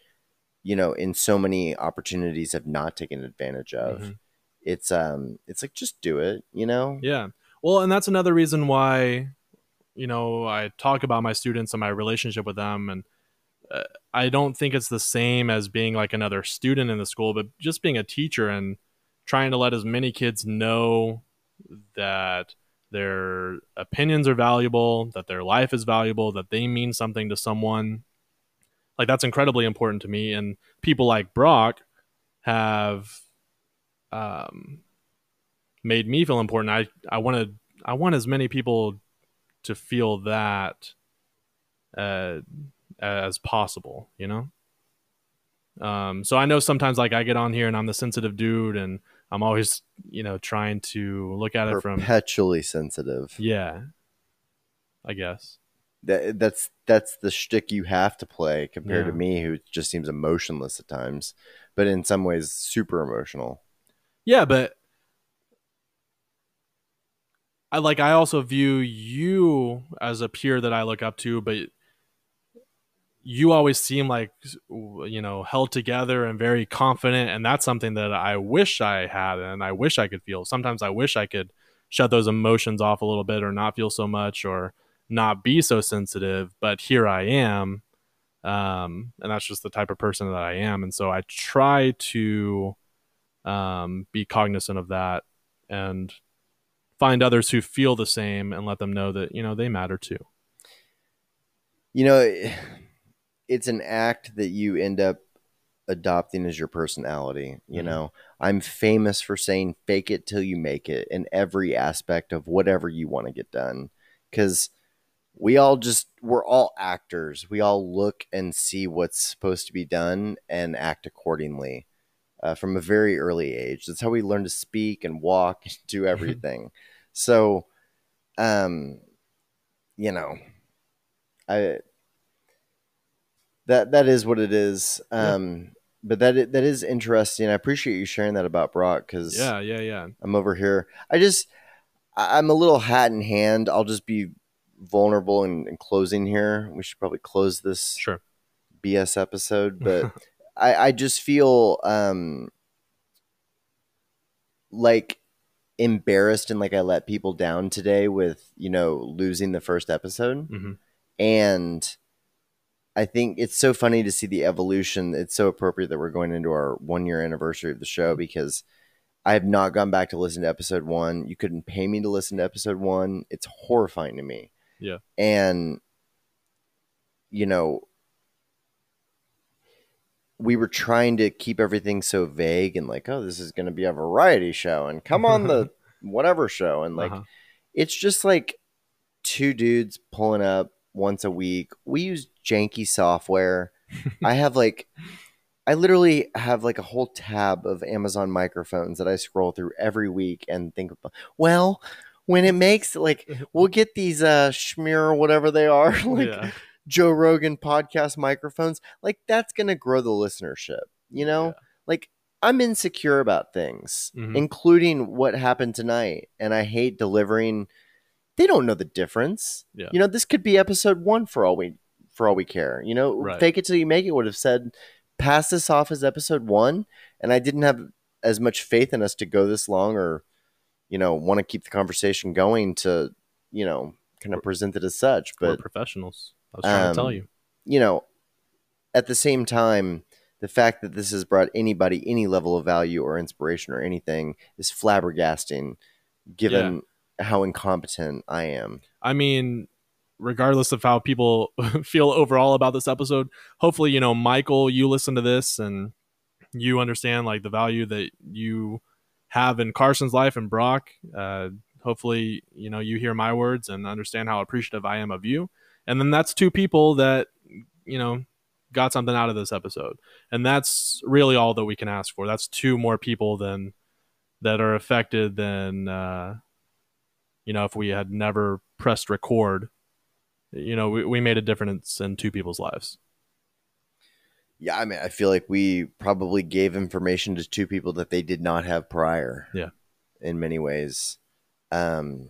S1: you know in so many opportunities have not taken advantage of
S2: Mhm.
S1: it's um it's like just do it you know
S2: Yeah. Well, and that's another reason why, you know, I talk about my students and my relationship with them. And I don't think it's the same as being like another student in the school, but just being a teacher and trying to let as many kids know that their opinions are valuable, that their life is valuable, that they mean something to someone. Like, that's incredibly important to me. And people like Brock have um, made me feel important. I I wanted I want as many people to feel that uh, as possible. You know. Um, so I know sometimes like I get on here and I'm the sensitive dude and I'm always you know trying to look at it from
S1: perpetually sensitive
S2: yeah, I guess
S1: that that's that's the shtick you have to play compared to me, who just seems emotionless at times, but in some ways super emotional.
S2: yeah, but I like I also view you as a peer that I look up to, but you always seem like you know held together and very confident and that's something that I wish I had and I wish I could feel. Sometimes I wish I could shut those emotions off a little bit or not feel so much or not be so sensitive, but here I am. Um, and that's just the type of person that I am and so I try to um, be cognizant of that and find others who feel the same and let them know that you know they matter too.
S1: You know, it's an act that you end up adopting as your personality. You
S2: Mhm.
S1: know, I'm famous for saying fake it till you make it in every aspect of whatever you want to get done. Because we all just, we're all actors. We all look and see what's supposed to be done and act accordingly uh, from a very early age. That's how we learn to speak and walk and do [laughs] everything. so, um, you know, I that that is what it is.
S2: Yeah.
S1: Um, but that that is interesting. I appreciate you sharing that about Brock because
S2: Yeah, yeah, yeah.
S1: I'm over here. I just I'm a little hat in hand. I'll just be vulnerable and, in closing here. We should probably close this
S2: Sure.
S1: BS episode, [laughs] but I, I just feel um like embarrassed and like I let people down today with, you know, losing the first episode.
S2: hmm
S1: And I think it's so funny to see the evolution. It's so appropriate that we're going into our one year anniversary of the show because I have not gone back to listen to episode one. You couldn't pay me to listen to episode one. It's horrifying to me.
S2: Yeah.
S1: And, you know, we were trying to keep everything so vague and like, oh, this is going to be a variety show and come on the [laughs] whatever show. And like,
S2: Uh-huh.
S1: it's just like two dudes pulling up once a week. We use janky software. [laughs] I have like, I literally have like a whole tab of Amazon microphones that I scroll through every week and think about, well, when it makes like, [laughs] we'll get these uh schmear or whatever they are, [laughs] like
S2: yeah.
S1: Joe Rogan podcast microphones, like that's going to grow the listenership, you know?
S2: Yeah.
S1: Like I'm insecure about things,
S2: Mhm.
S1: including what happened tonight, and I hate delivering they don't know the difference.
S2: Yeah.
S1: You know, this could be episode one for all we for all we care. You know,
S2: Right.
S1: fake it till you make it would have said pass this off as episode one, and I didn't have as much faith in us to go this long or, you know, want to keep the conversation going to, you know, kind of present it as such.
S2: We're
S1: But
S2: professionals. I was trying to tell
S1: Um,
S2: you.
S1: you know, at the same time, the fact that this has brought anybody any level of value or inspiration or anything is flabbergasting, given how incompetent I am.
S2: I mean, regardless of how people [laughs] feel overall about this episode, hopefully, you know, Michael, you listen to this and you understand like the value that you have in Carson's life and Brock. Uh, hopefully, you know, you hear my words and understand how appreciative I am of you. And then that's two people that, you know, got something out of this episode. And that's really all that we can ask for. That's two more people than that are affected than uh, you know, if we had never pressed record, you know, we, we made a difference in two people's lives.
S1: Yeah, I mean, I feel like we probably gave information to two people that they did not have prior.
S2: Yeah.
S1: In many ways. Um,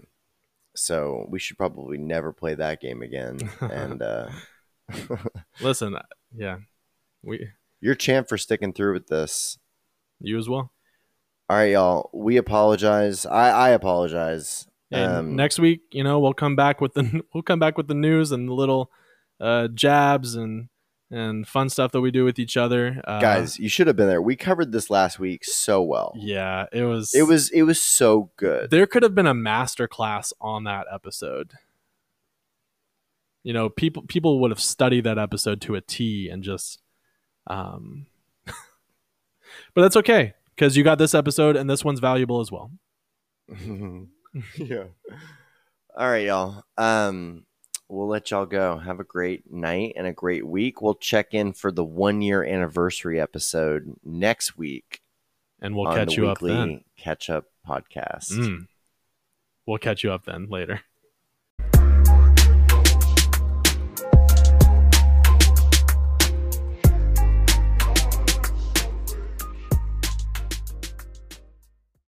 S1: so we should probably never play that game again. [laughs] and uh, [laughs]
S2: Listen, yeah, we
S1: you're champ for sticking through with this.
S2: you as well.
S1: All right, y'all. We apologize. I, I apologize.
S2: And
S1: Um,
S2: next week, you know, we'll come back with the [laughs] we'll come back with the news and the little uh, jabs and and fun stuff that we do with each other, uh,
S1: guys, you should have been there. We covered this last week so well.
S2: Yeah, it was.
S1: It was it was so good.
S2: There could have been a master class on that episode. You know, people people would have studied that episode to a T and just um [laughs] But that's okay cuz you got this episode and this one's valuable as well. [laughs] [laughs]
S1: yeah. All right, y'all. Um, we'll let y'all go. Have a great night and a great week. We'll check in for the one year anniversary episode next week.
S2: And we'll
S1: on
S2: catch
S1: the
S2: you up then.
S1: catch up podcast.
S2: Mm. We'll catch you up then later.